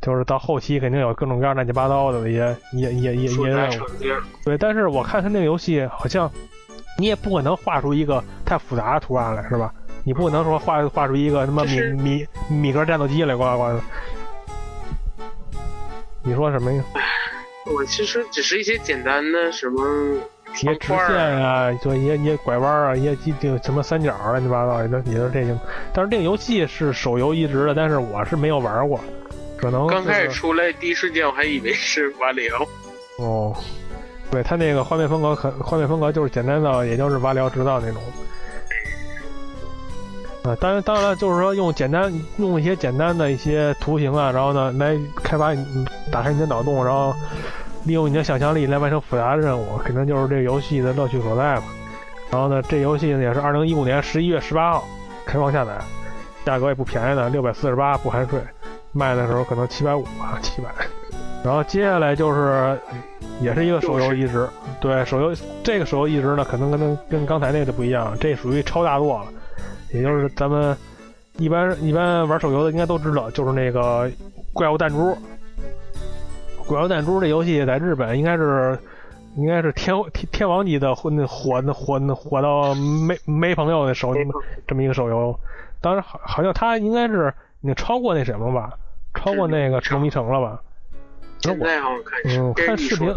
就是到后期肯定有各种各样乱七八糟的一些一些一些一些任务，对。但是我看他那个游戏好像，你也不可能画出一个太复杂的图案来，是吧？你不能说画画出一个什么米米米格战斗机来，呱呱的。你说什么呀？我其实只是一些简单的什么一些直线啊，就一些一些拐弯啊，一些就什么三角乱七八糟的，也就这些。但是这个游戏是手游移植的，但是我是没有玩过。可能刚开始出来第一瞬间我还以为是瓦里奥。哦，对他那个画面风格，很画面风格就是简单的，也就是瓦里奥制造那种。啊，当然当然了，就是说用简单用一些简单的一些图形啊，然后呢来开发你打开你的脑洞，然后利用你的想象力来完成复杂的任务，肯定就是这个游戏的乐趣所在嘛。然后呢，这游戏呢也是二零一五年十一月十八号开放下载，价格也不便宜呢，六百四十八不含税。卖的时候可能七百五吧，七百。然后接下来就是，也是一个手游移植。对，手游这个手游移植呢，可能跟跟刚才那个就不一样，这属于超大作了。也就是咱们一般一般玩手游的应该都知道，就是那个怪物弹珠。怪物弹珠这游戏在日本应该是应该是天天天王级的火火火火到没没朋友的手这么一个手游。当然好好像它应该是已经超过那什么吧。超过那个《成迷城》了吧？现在好看视嗯，看视频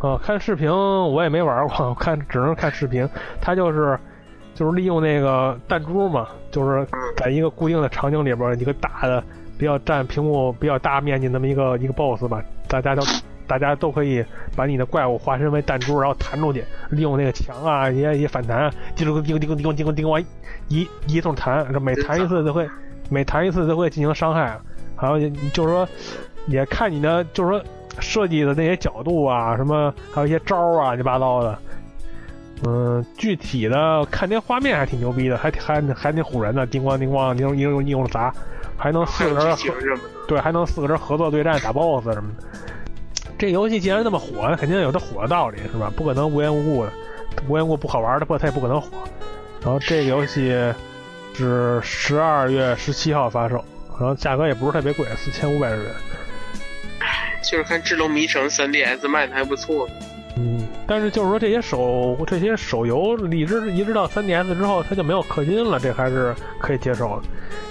啊，看视频我也没玩过，看只能看视频。它就是就是利用那个弹珠嘛，就是在一个固定的场景里边，一个大的比较占屏幕比较大面积那么一个一个 BOSS 吧，大家都大家都可以把你的怪物化身为弹珠，然后弹出去，利用那个墙啊一些一些反弹，叮咚叮叮叮咚叮咚叮咚，一一通弹，每弹一次都会每弹一次都会进行伤害。还有就是说，也看你的，就是说设计的那些角度啊，什么还有一些招啊，乱七八糟的。嗯，具体的看那画面还挺牛逼的，还还还挺唬人的，叮咣叮咣，一一一用砸，还能四个人对，还能四个人合作对战打 BOSS 什么的。这游戏既然那么火，肯定有它火的道理，是吧？不可能无缘无故的，无缘无故不好玩的，不它也不可能火。然后这个游戏是十二月十七号发售。然后价格也不是特别贵，四千五百日元。就是看《智龙迷城》3DS 卖的还不错。嗯，但是就是说这些手这些手游一直一直到 3DS 之后，它就没有氪金了，这还是可以接受的。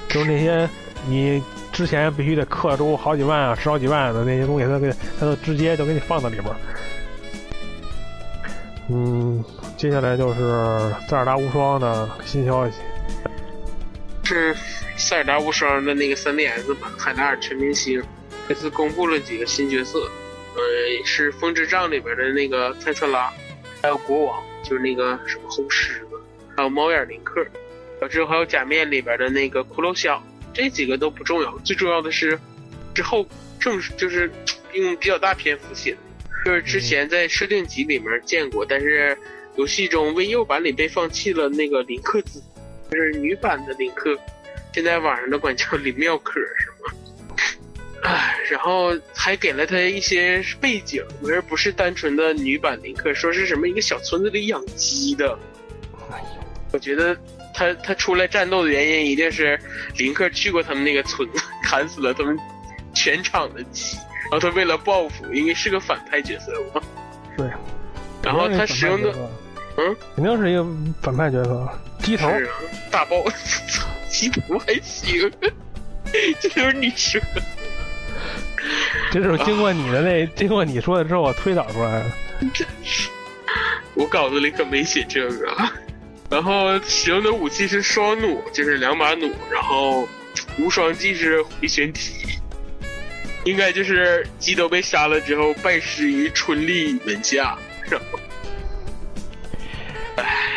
就是那些你之前必须得氪出好几万啊、十好几万的那些东西，它给它都直接就给你放到里边。嗯，接下来就是塞尔达无双的新消息。是塞尔达无双的那个 3DS 版《海达尔全明星》，这次公布了几个新角色，呃，是风之杖里边的那个泰川拉，还有国王，就是那个什么红狮子，还有猫眼林克，之后还有假面里边的那个骷髅小，这几个都不重要，最重要的是之后正就是用比较大篇幅写的，就是之前在设定集里面见过，但是游戏中 VU 版里被放弃了那个林克子。就是女版的林克，现在网上都管叫林妙可是吗？唉，然后还给了他一些背景，而不是单纯的女版林克，说是什么一个小村子里养鸡的。我觉得他他出来战斗的原因一定是林克去过他们那个村子，砍死了他们全场的鸡，然后他为了报复，因为是个反派角色嘛。对。然后他使用的，嗯，肯定是一个反派角色。鸡头大 boss，鸡头还行，这就是你说。这是经过你的那，经过你说的之后，我推导出来的。真是，我稿子里可没写这个。然后使用的武器是双弩，就是两把弩，然后无双技是回旋踢，应该就是鸡都被杀了之后拜师于春丽门下，然后，唉。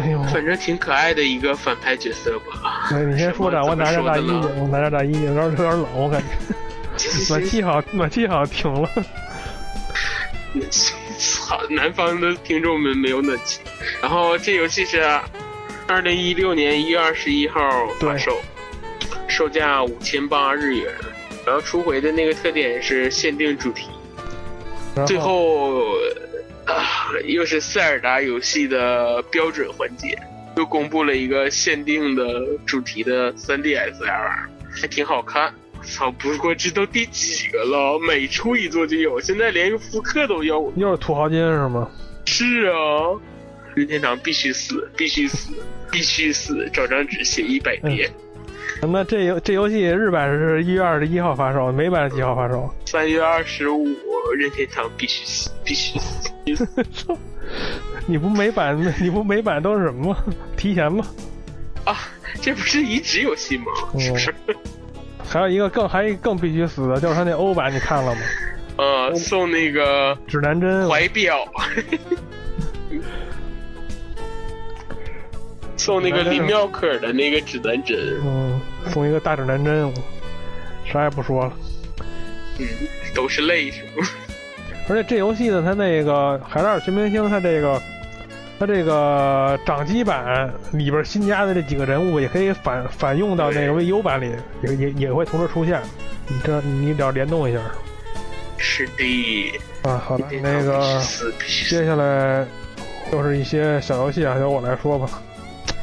哎呦，反正挺可爱的一个反派角色吧。对，你先说着，我拿着大衣去，我拿着大衣去，有点有点冷，我感觉。暖气好，暖气好停了。操，南方的听众们没有暖气。然后这游戏是二零一六年一月二十一号发售，售价五千八日元。然后初回的那个特点是限定主题，最后。啊，又是塞尔达游戏的标准环节，又公布了一个限定的主题的 3DSLR，还挺好看。操，不过这都第几个了？每出一座就有，现在连复刻都有。又是土豪金是吗？是啊，任天堂必须死，必须死，必须死！找张纸写一百遍。那这游这游戏日版是一月二十一号发售，美版是几号发售？三月二十五，任天堂必须死，必须死！你不美版，你不美版都是什么吗？提前吗？啊，这不是移植游戏吗？是不是？还有一个更还更必须死的，就是他那欧版，你看了吗？呃，送那个指南针怀表，送那个林妙可的那个指南针。嗯，送一个大指南针，啥也不说了。嗯，都是泪是吗？而且这游戏呢，它那个《海拉尔全明星》，它这个，它这个掌机版里边新加的这几个人物，也可以反反用到那个 VU 版里，也也也会同时出现。你这你得要联动一下。是的。啊，好的，那个接下来就是一些小游戏啊，由我来说吧。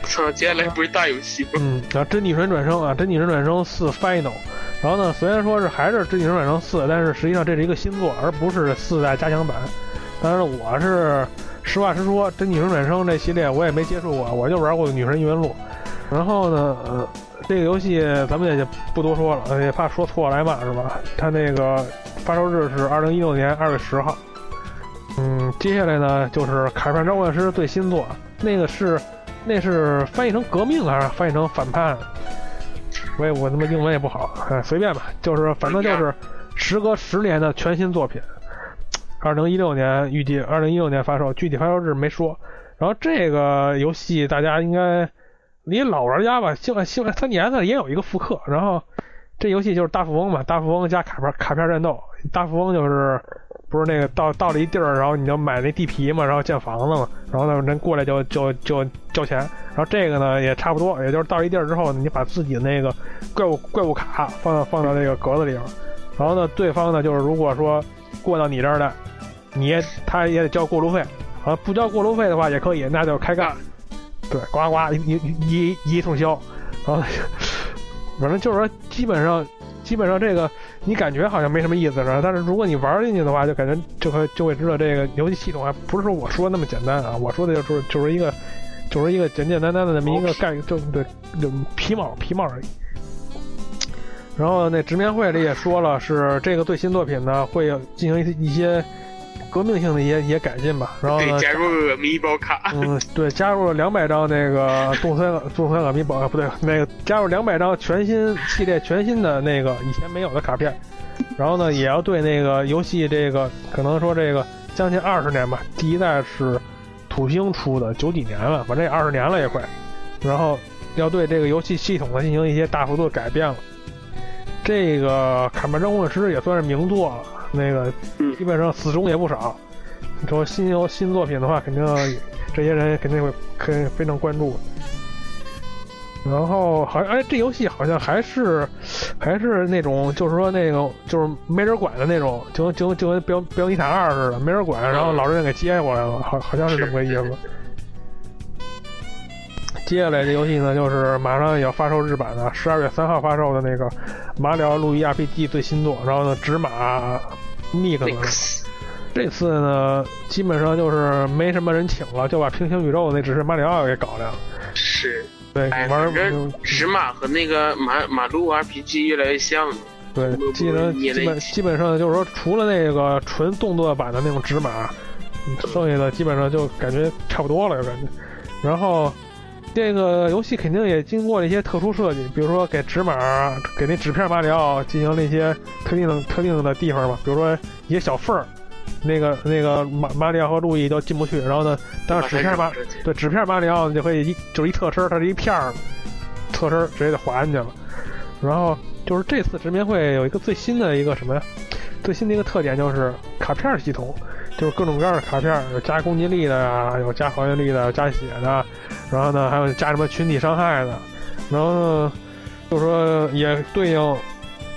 操，接下来不是大游戏吗？嗯，啊，真女神转生啊，真女神转生四 Final。然后呢，虽然说是还是《真女神转生四》，但是实际上这是一个新作，而不是四代加强版。当然，我是实话实说，《真女神转生》这系列我也没接触过，我就玩过《女神异闻录》。然后呢，呃，这个游戏咱们也就不多说了，也怕说错了挨骂是吧？它那个发售日是二零一六年二月十号。嗯，接下来呢就是《卡片召唤师》最新作，那个是那是翻译成革命还是翻译成反叛？我也我他妈英文也不好，哎，随便吧，就是反正就是时隔十年的全新作品，二零一六年预计二零一六年发售，具体发售日没说。然后这个游戏大家应该你老玩家吧，新新三 DS 也有一个复刻。然后这游戏就是大富翁嘛，大富翁加卡片卡片战斗，大富翁就是。不是那个到到了一地儿，然后你就买那地皮嘛，然后建房子嘛，然后呢人过来就就就交钱，然后这个呢也差不多，也就是到一地儿之后，你把自己的那个怪物怪物卡放到放到那个格子里边，然后呢对方呢就是如果说过到你这儿的，你也他也得交过路费，啊不交过路费的话也可以，那就开干，对，呱呱一一一通销，然后反正就是说基本上。基本上这个你感觉好像没什么意思是吧？但是如果你玩进去的话，就感觉就会就会知道这个游戏系统还不是说我说那么简单啊！我说的就是就是一个就是一个简简单单的那么一个概就对就皮毛皮毛而已。然后那直面会里也说了，是这个最新作品呢会进行一一些革命性的一些一些改进吧。然后呢，对，加入阿米宝卡，嗯，对，加入了两百张那个动森动森阿米宝，不对，那个加入两百张全新系列全新的那个以前没有的卡片。然后呢，也要对那个游戏这个可能说这个将近二十年吧，第一代是土星出的，九几年了，反正也二十年了也快。然后要对这个游戏系统呢进行一些大幅度的改变了。这个《卡面征魂师》也算是名作了，那个嗯基本上死忠也不少。你说新游新作品的话，肯定这些人肯定会可以非常关注。然后好像哎，这游戏好像还是还是那种，就是说那个就是没人管的那种，就就就跟标标尼塔二似的，没人管，然后老人给接过来了，好好像是这么个意思。接下来这游戏呢，就是马上也要发售日版的，十二月三号发售的那个《马里奥路易 RPG》最新作，然后呢，纸马 Mix 这次呢，基本上就是没什么人请了，就把平行宇宙那只是马里奥给搞了。是，对，哎，玩反正石马和那个马马路 RPG 越来越像了。对，基本基本基本上就是说，除了那个纯动作版的那种纸马，嗯剩下的基本上就感觉差不多了，有感觉。然后这个游戏肯定也经过了一些特殊设计，比如说给纸马给那纸片马里奥进行了一些特定的特定的地方吧，比如说一些小缝儿，那个 那个马马里奥和路易都进不去。然后呢，但是纸片马对纸片马里奥就可以一就是一侧身，它是一片儿，侧身直接就滑进去了。然后就是这次直面会有一个最新的一个什么呀？最新的一个特点就是卡片系统，就是各种各样的卡片，有加攻击力的呀，有加还原力的，加血的，然后呢还有加什么群体伤害的，然后呢就是说也对应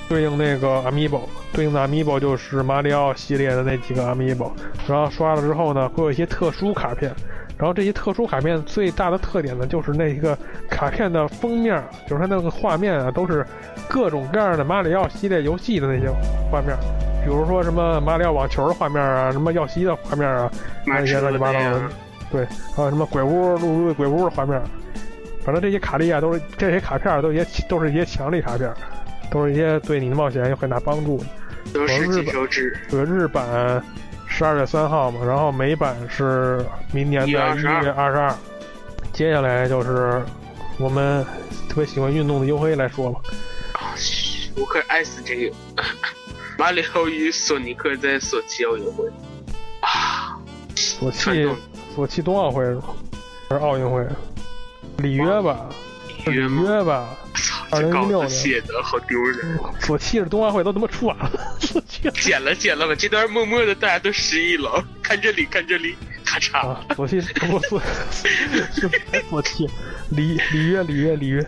对应那个 Amiibo，对应的 Amiibo 就是马里奥系列的那几个 Amiibo，然后刷了之后呢会有一些特殊卡片。然后这些特殊卡片最大的特点呢，就是那一个卡片的封面，就是它那个画面啊，都是各种各样的马里奥系列游戏的那些画面，比如说什么马里奥网球的画面啊，什么耀西的画面啊，那些乱七八糟的，对，还有什么鬼屋、路路鬼屋的画面，反正这些卡利亚，都是这些卡片都一些都是一些强力卡片，都是一些对你的冒险有很大帮助的。都是金手指。对，日版十二月三号嘛，然后美版是明年的一月二十二。接下来就是我们特别喜欢运动的黝黑来说吧。啊，我可爱死这个马里奥与索尼克在索契奥运会。啊！索契索契冬奥会是吧？还是奥运会？里约吧？里约吧？二零一六写的好丢人。索契是冬奥会都他妈出完了，剪了剪了吧，这段默默的大家都失忆了。看这里，看这里，咔嚓。啊，索契不索是索契，里里约里约里约。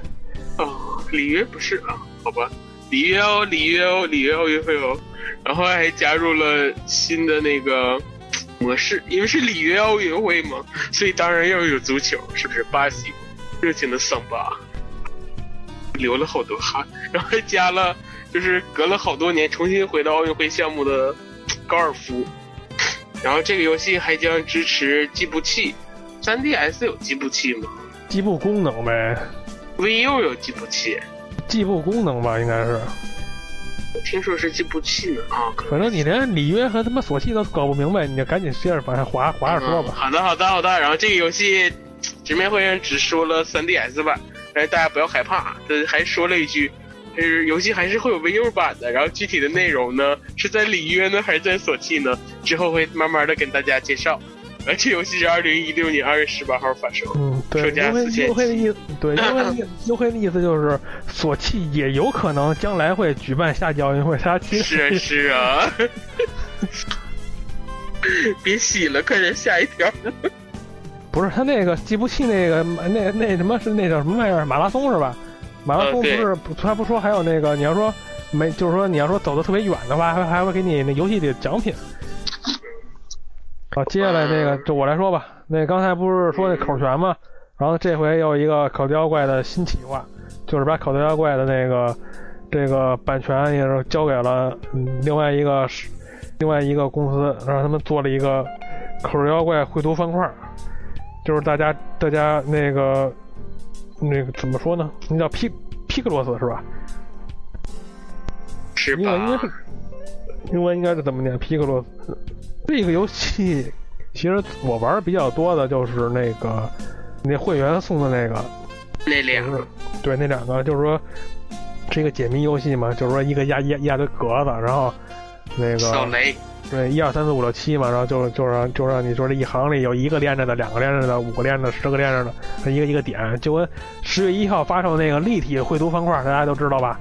哦，里约不是啊？好吧，里约哦，里约哦，里约奥运会哦。然后还加入了新的那个模式，因为是里约奥运会嘛，所以当然要有足球，是不是？巴西热情的桑巴。流了好多汗，然后还加了，就是隔了好多年重新回到奥运会项目的高尔夫。然后这个游戏还将支持计步器，3DS 有计步器吗？计步功能呗。VU 有计步器。计步功能吧，应该是。我听说是计步器呢啊。反正你连里约和他妈索契都搞不明白，你就赶紧接着往下滑滑着说吧、嗯。好的，好的，好的。然后这个游戏直面会员只说了 3DS 版。但是大家不要害怕，这还说了一句，就是游戏还是会有 VU 版的，然后具体的内容呢是在里约呢还是在索契呢？之后会慢慢的跟大家介绍。而这游戏是二零一六年二月十八号发售，嗯，对，售价四千优惠的意思，对，优惠的意 优惠的意思就是索契也有可能将来会举办夏季奥运会，他其实是啊是啊，别洗了，快点下一条。不是他那个计步器那个那那什么是那叫什么玩意儿马拉松是吧？马拉松不是、呃、他不说还有那个你要说没就是说你要说走的特别远的话，还还会给你那游戏里的奖品。好，接下来那个就我来说吧。那刚才不是说那口拳吗？然后这回又一个口袋妖怪的新企划，就是把口袋妖怪的那个这个版权也是交给了嗯另外一个另外一个公司，让他们做了一个口袋妖怪绘图方块。就是大家大家那个那个怎么说呢？那叫皮皮克罗斯是吧？是英文应该是英文应该是怎么念？皮克罗斯。这个游戏，其实我玩的比较多的就是那个那会员送的那个，那两个，对，那两个就是说是一个解谜游戏嘛，就是说一个压压压堆格子，然后那个扫雷，对一二三四五六七嘛，然后就就让就让你说这一行里有一个连着的，两个连着的，五个连着的，十个连着的，一个一个点，就跟十月一号发售那个立体绘图方块，大家都知道吧？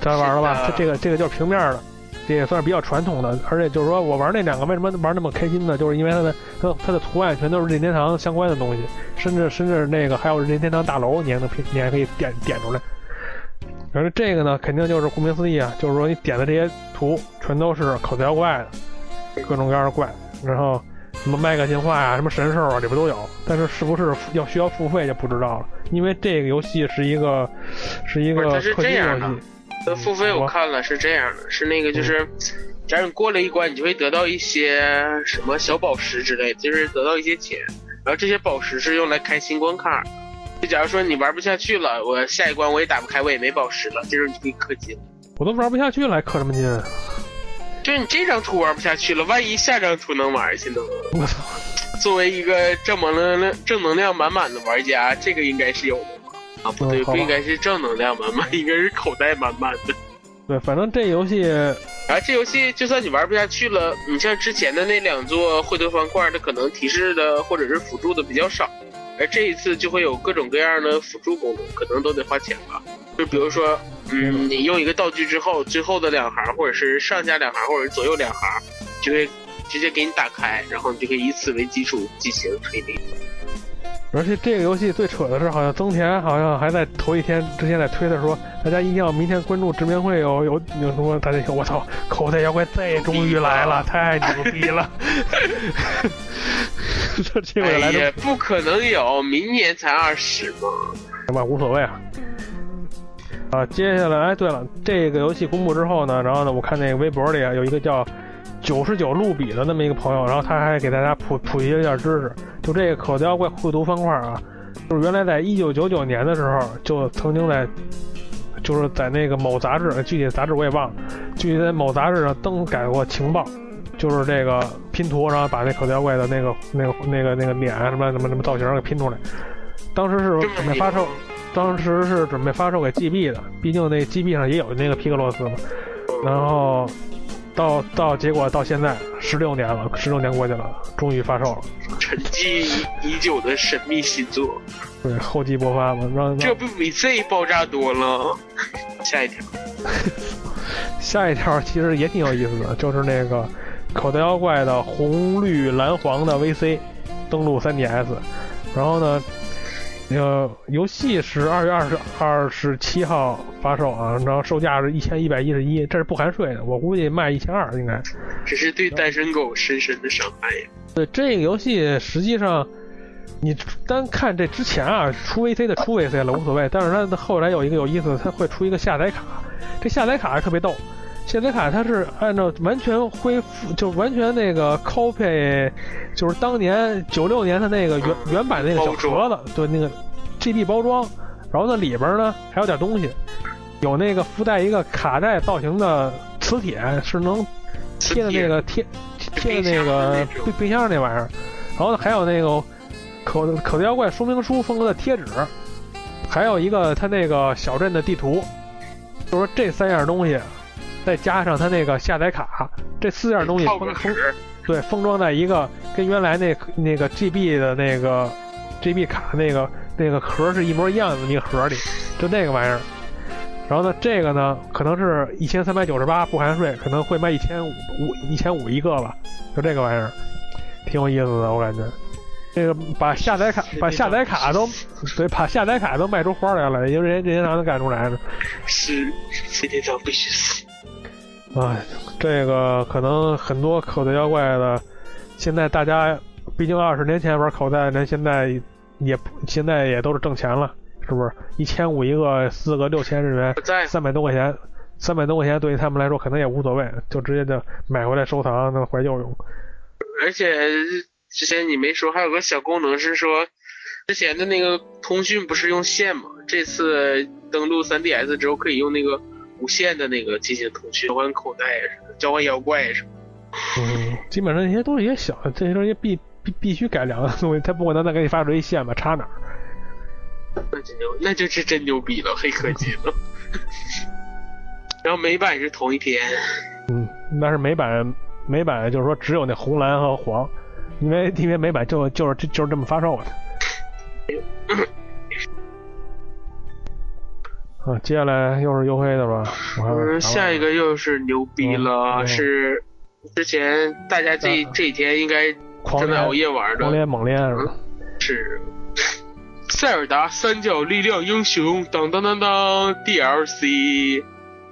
大家玩了吧？这这个这个就是平面的。这也算是比较传统的，而且就是说我玩那两个为什么玩那么开心呢？就是因为它的它它的图案全都是任天堂相关的东西，甚至甚至那个还有任天堂大楼，你还能你还可以点点出来。反正这个呢，肯定就是顾名思义啊，就是说你点的这些图全都是口袋妖怪的，各种各样的怪，然后什么麦克进化啊、什么神兽啊，里边都有。但是是不是要需要付费就不知道了，因为这个游戏是一个是一个氪金游戏。呃，付费我看了是这样的，是那个就是，假如你过了一关，你就会得到一些什么小宝石之类，就是得到一些钱，然后这些宝石是用来开新关卡。就假如说你玩不下去了，我下一关我也打不开，我也没宝石了，这时候你就可以氪金。我都玩不下去了，还氪什么金？啊就是你这张图玩不下去了，万一下张图能玩下去呢？我操！作为一个正能量、正能量满满的玩家，这个应该是有的吧？啊，不对，嗯不应该是正能量满满，应该是口袋满满的。对，反正这游戏然后这游戏就算你玩不下去了，你像之前的那两座绘图方块，它可能提示的或者是辅助的比较少，而这一次就会有各种各样的辅助功能，可能都得花钱吧。就比如说，嗯，你用一个道具之后，最后的两行或者是上下两行或者是左右两行，就会直接给你打开，然后你就可以以此为基础进行推理。而且这个游戏最扯的是，好像增田好像还在头一天之前在推的说，大家一定要明天关注直面会有有有什么大家我操，口袋妖怪 Z 终于来了，太牛逼了！这结果哎来呀这，不可能有，明年才二十嘛。吧，无所谓啊。啊，接下来，哎，对了，这个游戏公布之后呢，然后呢，我看那个微博里啊，有一个叫九十九路比的那么一个朋友，然后他还给大家普普及了一下知识。就这个口袋妖怪绘图方块啊，就是原来在一九九九年的时候，就曾经在，就是在那个某杂志，具体的杂志我也忘了，具体在某杂志上登改过情报，就是这个拼图，然后把那口袋妖怪的那个那个那个那个脸啊什么什么什么造型给拼出来。当时是准备发售，当时是准备发售给 GB 的，毕竟那 GB 上也有那个皮克洛斯嘛。然后到到结果到现在十六年了，十六年过去了，终于发售了。沉寂已久的神秘新作，对，厚积薄发嘛，让让这不比 Z 爆炸多了？下一条，下一条其实也挺有意思的，就是那个口袋妖怪的红绿蓝黄的 VC 登陆 3DS，然后呢，呃，游戏是二月二十二十七号发售啊，然后售价是一千一百一十一，这是不含税的，我估计卖一千二应该。这是对单身狗深深的伤害呀！对这个游戏，实际上你单看这之前啊，出 VC 的出 VC 了无所谓，但是它后来有一个有意思的，它会出一个下载卡，这下载卡还特别逗。下载卡它是按照完全恢复，就完全那个 copy，就是当年九六年的那个原原版的那个小盒子，对那个 GB 包装，然后呢里边呢还有点东西，有那个附带一个卡带造型的磁铁，是能贴的那个贴贴的那个冰冰箱那玩意儿，然后呢还有那个口口袋妖怪说明书风格的贴纸，还有一个他那个小镇的地图，就是说这三样东西，再加上它那个下载卡，这四样东西封封，对封装在一个跟原来那那个 GB 的那个 GB 卡那个那个壳是一模一样的那个盒里，就那个玩意儿。然后呢，这个呢可能是一千三百九十八不含税，可能会卖一千五五一千五一个吧，就这个玩意儿，挺有意思的，我感觉。这个把下载卡把下载卡都对，把下载卡都卖出花来了，因为人家任天堂能干出来呢。是任天堂必须死。哎，这个可能很多口袋妖怪的，现在大家毕竟二十年前玩口袋，人现在也现在也都是挣钱了，是不是？一千五一个，四个六千日元三百多块钱，三百多块钱对于他们来说可能也无所谓，就直接就买回来收藏，那怀旧用。而且之前你没说，还有个小功能是说，之前的那个通讯不是用线吗？这次登录 3DS 之后可以用那个无限的那个进行通讯，交换口袋呀什么，交换妖怪呀什么。嗯，基本上那些都是一些小，这些东西必必必须改良的东西，他不可能再给你发出一线吧，插哪儿？那真牛，那就是真牛逼了，黑科技了。然后美版是同一天，嗯，那是美版美版就是说只有那红蓝和黄，因为因为美版就就是就就是这么发售的。啊，接下来又是优黑的吧？嗯，下一个又是牛逼了，嗯是之前大家这这几天应该狂正在熬夜玩的，狂练猛练是吧？是。塞尔达三角力量英雄当当当当 DLC。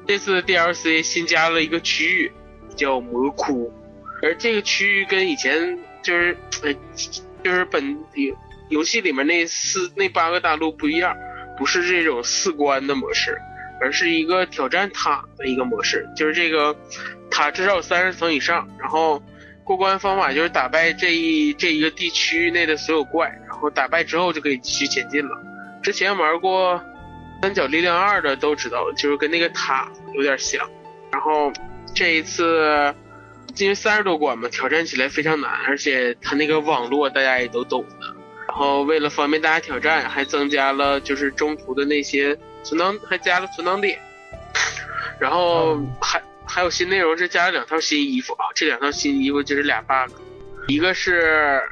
这次 DLC 新加了一个区域叫魔窟，而这个区域跟以前就是呃就是本游游戏里面那四那八个大陆不一样，不是这种四关的模式，而是一个挑战塔的一个模式，就是这个塔至少有三十层以上，然后过关方法就是打败这一这一个地区内的所有怪，然后打败之后就可以继续前进了。之前玩过三角力量二的都知道，就是跟那个塔有点像。然后这一次因为三十多关嘛，挑战起来非常难，而且它那个网络大家也都懂的。然后为了方便大家挑战，还增加了就是中途的那些存档，还加了存档点。然后还还有新内容是加了两套新衣服啊，这两套新衣服就是俩 bug，一个是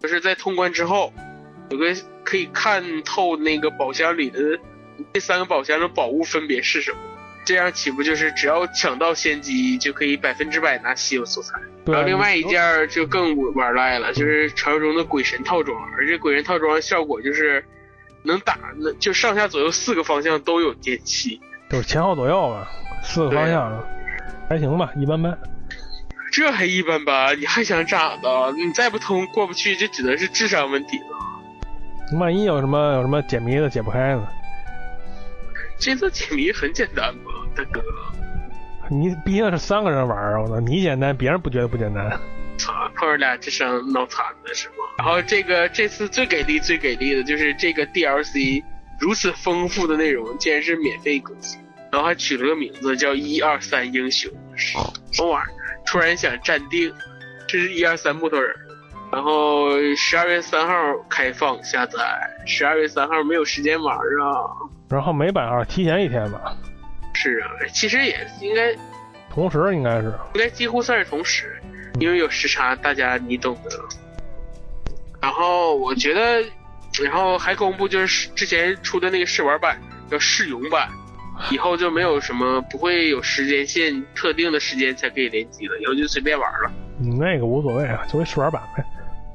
就是在通关之后有个可以看透那个宝箱里的这三个宝箱的宝物分别是什么，这样岂不就是只要抢到先机就可以百分之百拿稀有素材？然后另外一件儿就更玩赖了，就是传说中的鬼神套装，而这鬼神套装效果就是能打，那就上下左右四个方向都有电器，就是前后左右吧，四个方向，还行吧，一般般。这还一般般，你还想咋的？你再不通过不去，就只能是智商问题了。万一有什么有什么解谜的解不开呢？这次解谜很简单吧，大哥？你毕竟是三个人玩啊，我操，你简单，别人不觉得不简单。操，碰上俩智商脑残的是吗？然后这个这次最给力、最给力的就是这个 DLC 如此丰富的内容，竟然是免费更新，然后还取了个名字叫“一二三英雄”，什么玩意儿？突然想站定，这是一二三木头人。然后十二月三号开放下载，十二月三号没有时间玩啊。然后美版好像提前一天吧，是啊，其实也应该同时应该是。应该几乎算是同时，因为有时差，大家你懂的。然后我觉得，然后还公布就是之前出的那个试玩版叫试用版，以后就没有什么不会有时间线，特定的时间才可以联机了，以后就随便玩了。你，那个无所谓啊，作为试玩版呗。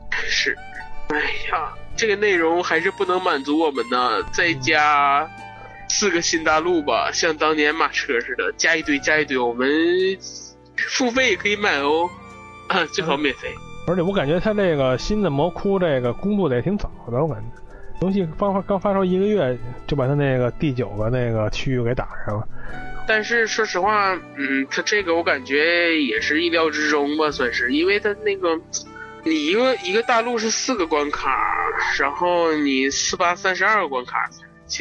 是，哎呀，这个内容还是不能满足我们呢，再加四个新大陆吧，像当年马车似的，加一堆加一堆，我们付费也可以买哦，啊，最好免费。而且我感觉他这个新的魔窟这个公布的也挺早的，我感觉游戏刚发刚发售一个月就把他那个第九个那个区域给打上了。但是说实话，嗯，他这个我感觉也是意料之中吧，算是，因为他那个你一个一个大陆是四个关卡，然后你四八三十二个关卡，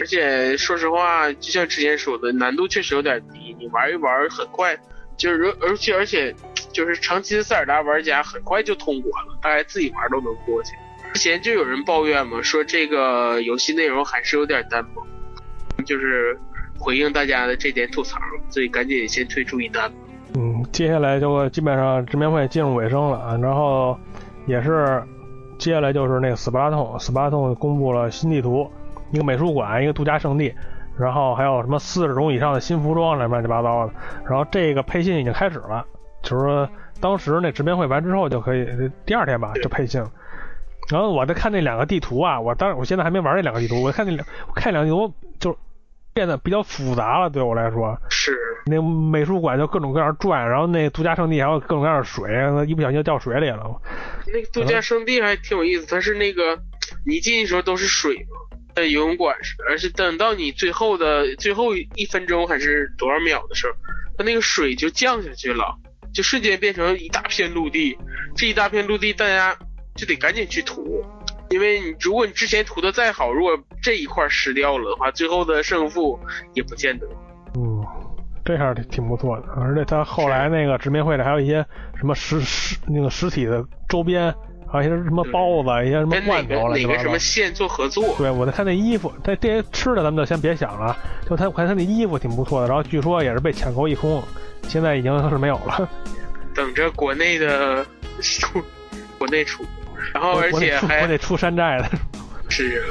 而且说实话，就像之前说的，难度确实有点低，你玩一玩很快，就是而且而且就是长期的塞尔达玩家很快就通关了，大概自己玩都能过去。之前就有人抱怨嘛，说这个游戏内容还是有点单薄，就是回应大家的这点吐槽，所以赶紧先推出一单。嗯，接下来就基本上直面会进入尾声了啊，然后也是接下来就是那个斯巴达通，斯巴达通公布了新地图，一个美术馆，一个度假胜地，然后还有什么四十种以上的新服装，乱七八糟的。然后这个配信已经开始了，就是说当时那直面会完之后就可以，第二天吧就配信了。然后我在看那两个地图啊，我当然我现在还没玩那两个地图，我看那两我看两个地图就变得比较复杂了，对我来说。是，那美术馆就各种各样转，然后那度假胜地还有各种各样的水，一不小心就掉水里了。那个度假胜地还挺有意思，它是那个你进去的时候都是水嘛，在游泳馆似的，而且等到你最后的最后一分钟还是多少秒的时候，它那个水就降下去了，就瞬间变成一大片陆地，这一大片陆地大家就得赶紧去涂。因为你如果你之前涂的再好，如果这一块湿掉了的话，最后的胜负也不见得。嗯，这还挺挺不错的，而且它后来那个殖民会里还有一些什么实实那个实体的周边，还有一些什么包子，一些什么跟哪个罐头，乱七哪个什么县做合作？对，我在看那衣服，这这些吃的咱们就先别想了，就他我看他那衣服挺不错的，然后据说也是被抢购一空，现在已经是没有了。等着国内的出，国内出，然后而且还得出山寨的，是，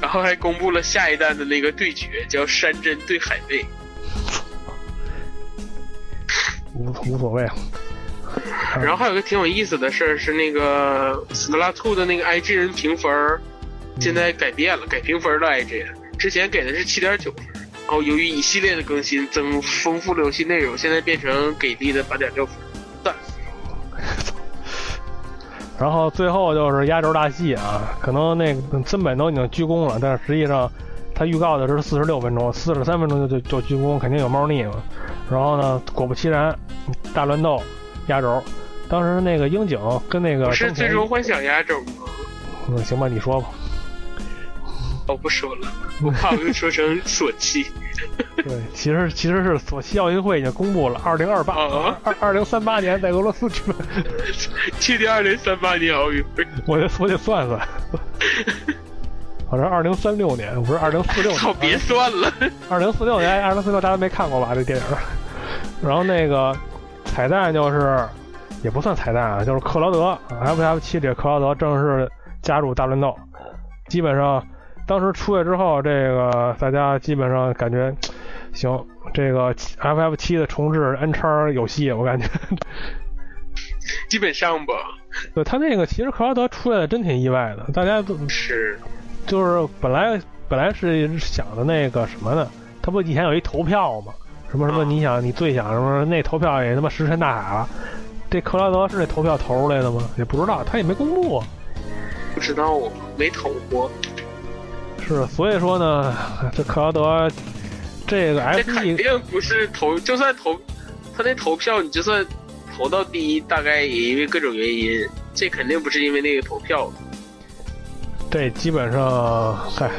然后还公布了下一弹的那个对决，叫山珍对海味。无无所谓了。然后还有个挺有意思的事儿是那个 Splatoon 的那个 IG 人评分儿，现在改变了，改评分了 IGN，之前给的是七点九分，然后由于一系列的更新增丰富了游戏内容，现在变成给力的八点六分。赞，然后最后就是压轴大戏啊，可能那个真本都已经鞠躬了，但是实际上他预告的是四十六分钟，四十三分钟就就就鞠躬，肯定有猫腻嘛。然后呢，果不其然，大乱斗压轴。当时那个樱井跟那个不是最终幻想压轴吗？嗯，行吧，你说吧。我不说了，我怕我又说成索契。对，其实其实是索契奥运会已经公布了，二零二八啊二二零三八年在俄罗斯举办。去年二零三八年奥运会，我得我得算算，反正二零三六年，不是二零四六 操，年。别算了。二零四六年，二零四六大家没看过吧？这电影。然后那个彩蛋就是，也不算彩蛋啊，就是克劳德 F F 七里克劳德正式加入大乱斗。基本上当时出来之后，这个大家基本上感觉行，这个 F F 七的重置 N 叉有戏，我感觉。基本上吧，对他那个其实克劳德出来的真挺意外的，大家都是就是本来本来是想的那个什么呢？他不以前有一投票吗？什么什么？你想你最想什么？那投票也他妈石沉大海了。这克劳德是那投票投出来的吗？也不知道，他也没公布啊。不知道我没投过，是，所以说呢，这克劳德这个这 F 肯 E 定不是投，就算投他那投票，你就算投到第一，大概也因为各种原因，这肯定不是因为那个投票，对基本上，嗨，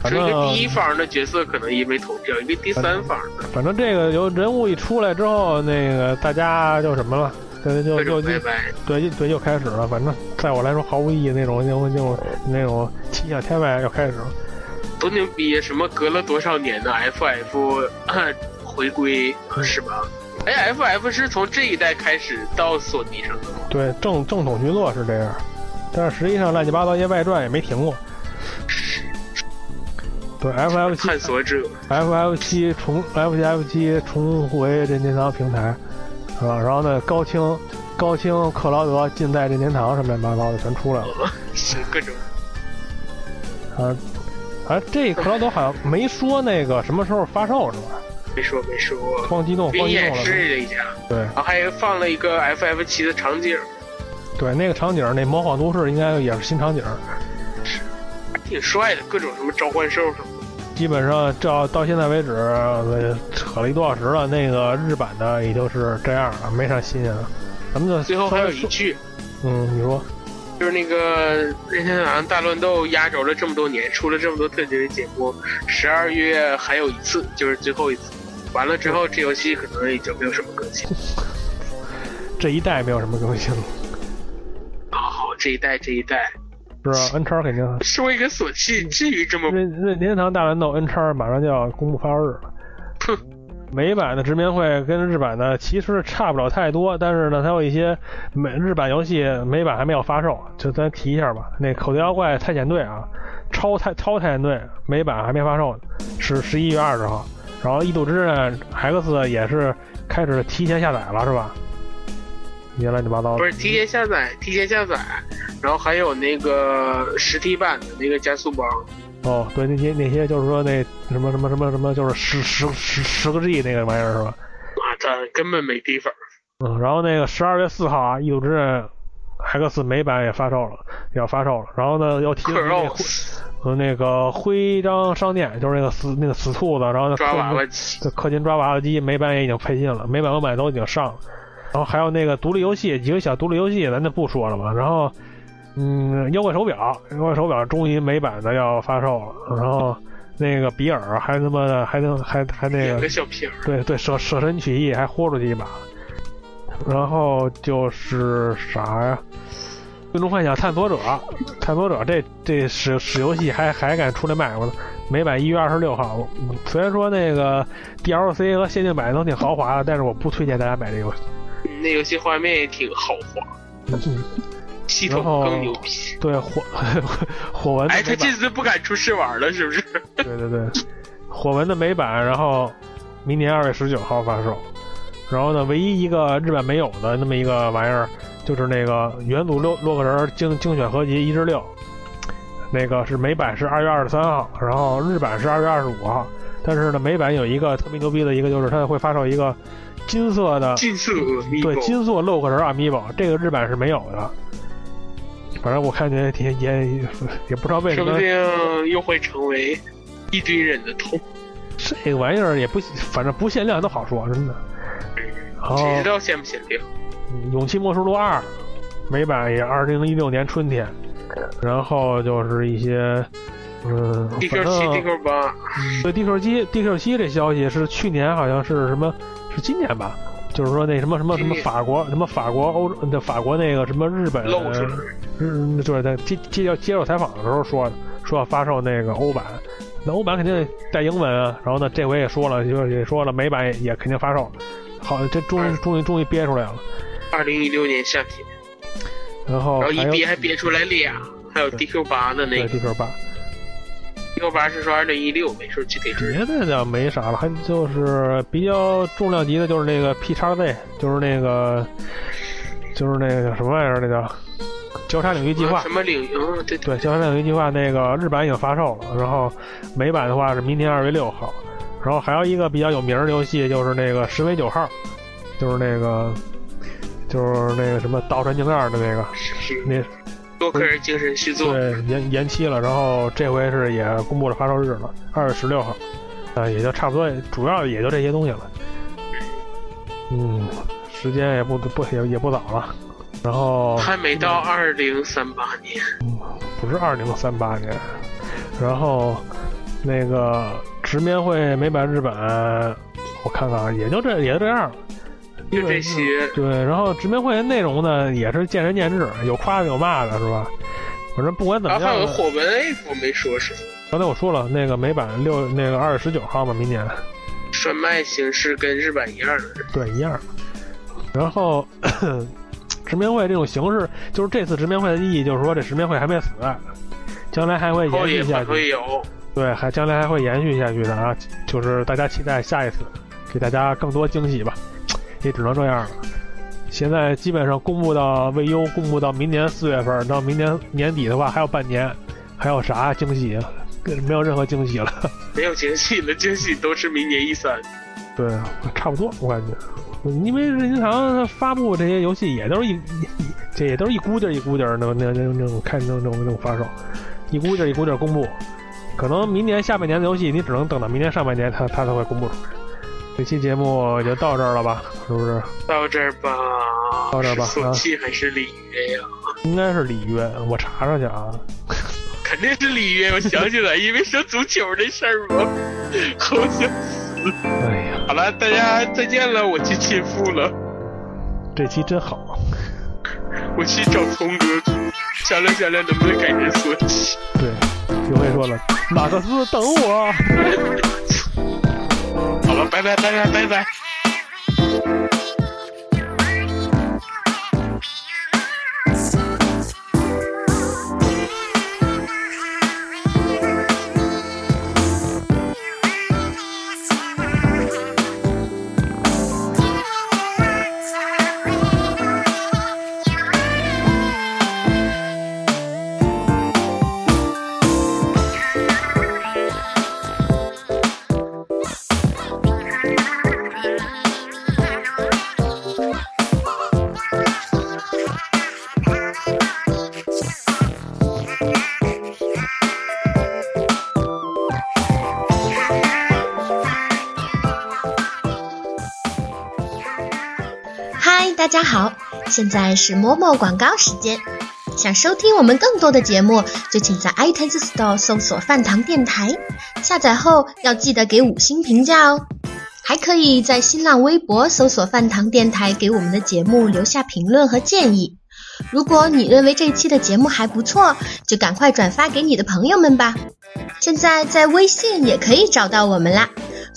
反正一个第一方的角色可能也没投票，因为第三方的反正这个由人物一出来之后，那个大家就什么了，就就就。对对，又开始了。反正在我来说毫无意义那种那种那种七小天外要开始了。多牛逼！什么隔了多少年的 FF 回归是吧？哎，FF 是从这一代开始到索尼上的吗？对，正正统群落是这样，但是实际上乱七八糟一些外传也没停过。对，FF 七 探索者 FF 七重 FF 七重回任天堂平台，是吧？然后呢，高清高清克劳德尽在任天堂什么乱七八糟的全出来了。是各种啊，啊，这克劳德好像没说那个什么时候发售是吧？没说没说，光激动，并演光激动了。示了一下，对然后还放了一个 FF 七的场景，对，那个场景，那魔幻都市应该也是新场景。挺帅的，各种什么召唤兽什么的。基本上到到现在为止，呃扯了一多小时了。那个日版的也就是这样了，没啥新鲜的。咱们就最后还有一，句，嗯，你说，就是那个任天堂大乱斗压轴了这么多年，出了这么多特别的节目，十二月还有一次，就是最后一次。完了之后，这游戏可能也就没有什么更新。这一代没有什么更新了，啊，好，这一代这一代，是吧？N 叉肯定，说一个索契，至于这么任任任天堂大乱斗 N 叉马上就要公布发售日了。哼？美版的直面会跟日版的其实差不了太多，但是呢，它有一些美日版游戏美版还没有发售，就咱提一下吧。那口袋妖怪探险队啊，超太超探险队美版还没发售呢，是十一月二十号。然后异度之刃 X 也是开始提前下载了，是吧？一些乱七八糟的。不是提前下载，提前下载，然后还有那个实体版的那个加速包，哦，对，那些那些就是说那什么什么什么什么，就是十十十十个 G 那个玩意儿是吧？啊，它根本没地方。嗯，然后那个十二月四号啊，《异度之刃 X 美版也发售了，要发售了。然后呢，要提了那个呃那个徽章商店，就是那个死那个死兔子，然后呢抓娃娃氪机，金氪金抓娃娃机，美版也已经配信了，美版我买都已经上了。然后还有那个独立游戏，几个小独立游戏，咱就不说了吧。然后，嗯，妖怪手表，妖怪手表终于美版的要发售了。然后，那个比尔还他妈的还能还还那个小瓶儿，对对舍舍身取义还豁出去一把，然后就是啥呀？最终幻想探索者，探索者这这使使游戏还还敢出来卖我操！美版一月二十六号，嗯虽然说那个 DLC 和限定版都挺豪华的，但是我不推荐大家买这游戏。嗯那游戏画面也挺豪华，嗯系统然后更牛逼。对火火纹的哎，他这，次不敢出试玩了，是不是？对对对，火纹的美版，然后明年二月十九号发售。然后呢，唯一一个日版没有的那么一个玩意儿，就是那个元祖洛洛克人精精选合集一至六，那个是美版是二月二十三号，然后日版是二月二十五号。但是呢，美版有一个特别牛逼的一个，就是它会发售一个金色的金色对，金色洛克人 Amiibo，这个日版是没有的。反正我看见也也也不知道为什么说不定又会成为一堆人的痛。这个玩意儿也不，反正不限量都好说，真的。谁知道限不限量？嗯勇气默示录二》美版也二零一六年春天，然后就是一些，嗯，DQ 七、DQ 八，对 DQ 七 DQ 七这消息是去年好像是什么，是今年吧？就是说那什么什么什么法国什么法国欧的法国那个什么日本。嗯，就是在接接受接受采访的时候说的，说要发售那个欧版，那欧版肯定带英文啊。然后呢，这回也说了，就也说了，美版也也肯定发售。好，这终于终于终于憋出来了。二零一六年夏天，然后然后一憋还憋出来俩，还有 DQ 八的那对个 DQ 八，，DQ 八是说二零一六，没说具体是。别的倒没啥了，还就是比较重量级的，就是那个 P 叉 Z，就是那个就是那个叫什么玩意儿，那叫交叉领域计划啊什。么领域？嗯，对对，交叉领域计划那个日版已经发售了，然后美版的话是明年二月六号，然后还有一个比较有名的游戏就是那个十尾九号，就是那个就是那个什么倒传镜盖的那个，那多克人精神续作。对延延期了，然后这回是也公布了发售日了，二月十六号，啊，也就差不多，主要也就这些东西了。嗯，时间也不不也也不早了，然后还没到二零三八年，嗯不是二零三八年，然后那个直面会美版日版，我看看啊，也就这也就这样了。就这些。对，然后直面会内容呢也是见仁见智，有夸的有骂的，是吧？反正不管怎么样还有火纹 F 没说是刚才我说了，那个美版六那个二月十九号嘛，明年专卖形式跟日版一样的，对一样。然后直面会这种形式，就是这次直面会的意义，就是说这直面会还没死，将来还会延续下去。还会有。对，还将来还会延续下去的啊！就是大家期待下一次，给大家更多惊喜吧，也只能这样了。现在基本上公布到未优，公布到明年四月份，到明年年底的话还有半年，还有啥惊喜啊？没有任何惊喜了。没有惊喜了，惊喜都是明年一三。对，差不多，我感觉，因为任天堂它发布这些游戏也都是一一 这也都是一股劲儿一股劲儿那那那那种开那种那种那种发售，一股劲儿一股劲儿公布。可能明年下半年的游戏，你只能等到明年上半年它它才会公布出来。这期节目就到这儿了吧？是不是？到这儿吧，到这儿吧是索契还是里约呀？应该是里约，我查查去啊。肯定是里约，我想起来，因为说足球这事儿嘛，好想死。哎呀，好了，大家再见了，我去亲父了，这期真好。我去找聪哥商量商量能不能改成索契。对，就会说了，马克思等我。好了，拜拜拜拜拜拜。现在是某某广告时间。想收听我们更多的节目，就请在 iTunes Store 搜索“饭堂电台”，下载后要记得给五星评价哦。还可以在新浪微博搜索“饭堂电台”，给我们的节目留下评论和建议。如果你认为这期的节目还不错，就赶快转发给你的朋友们吧。现在在微信也可以找到我们啦，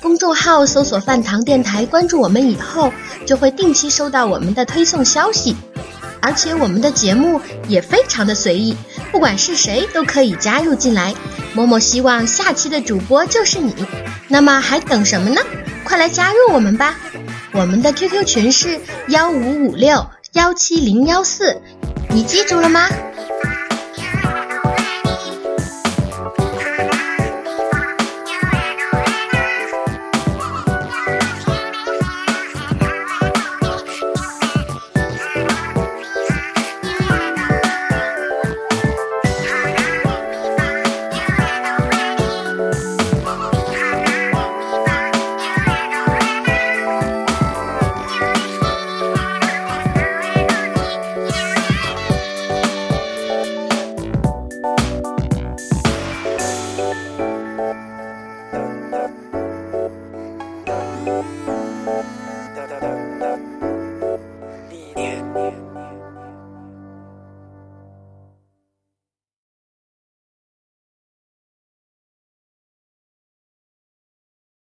公众号搜索“饭堂电台”，关注我们以后，就会定期收到我们的推送消息。而且我们的节目也非常的随意，不管是谁都可以加入进来。默默希望下期的主播就是你，那么还等什么呢？快来加入我们吧！我们的 QQ 群是幺五五六幺七零幺四，你记住了吗？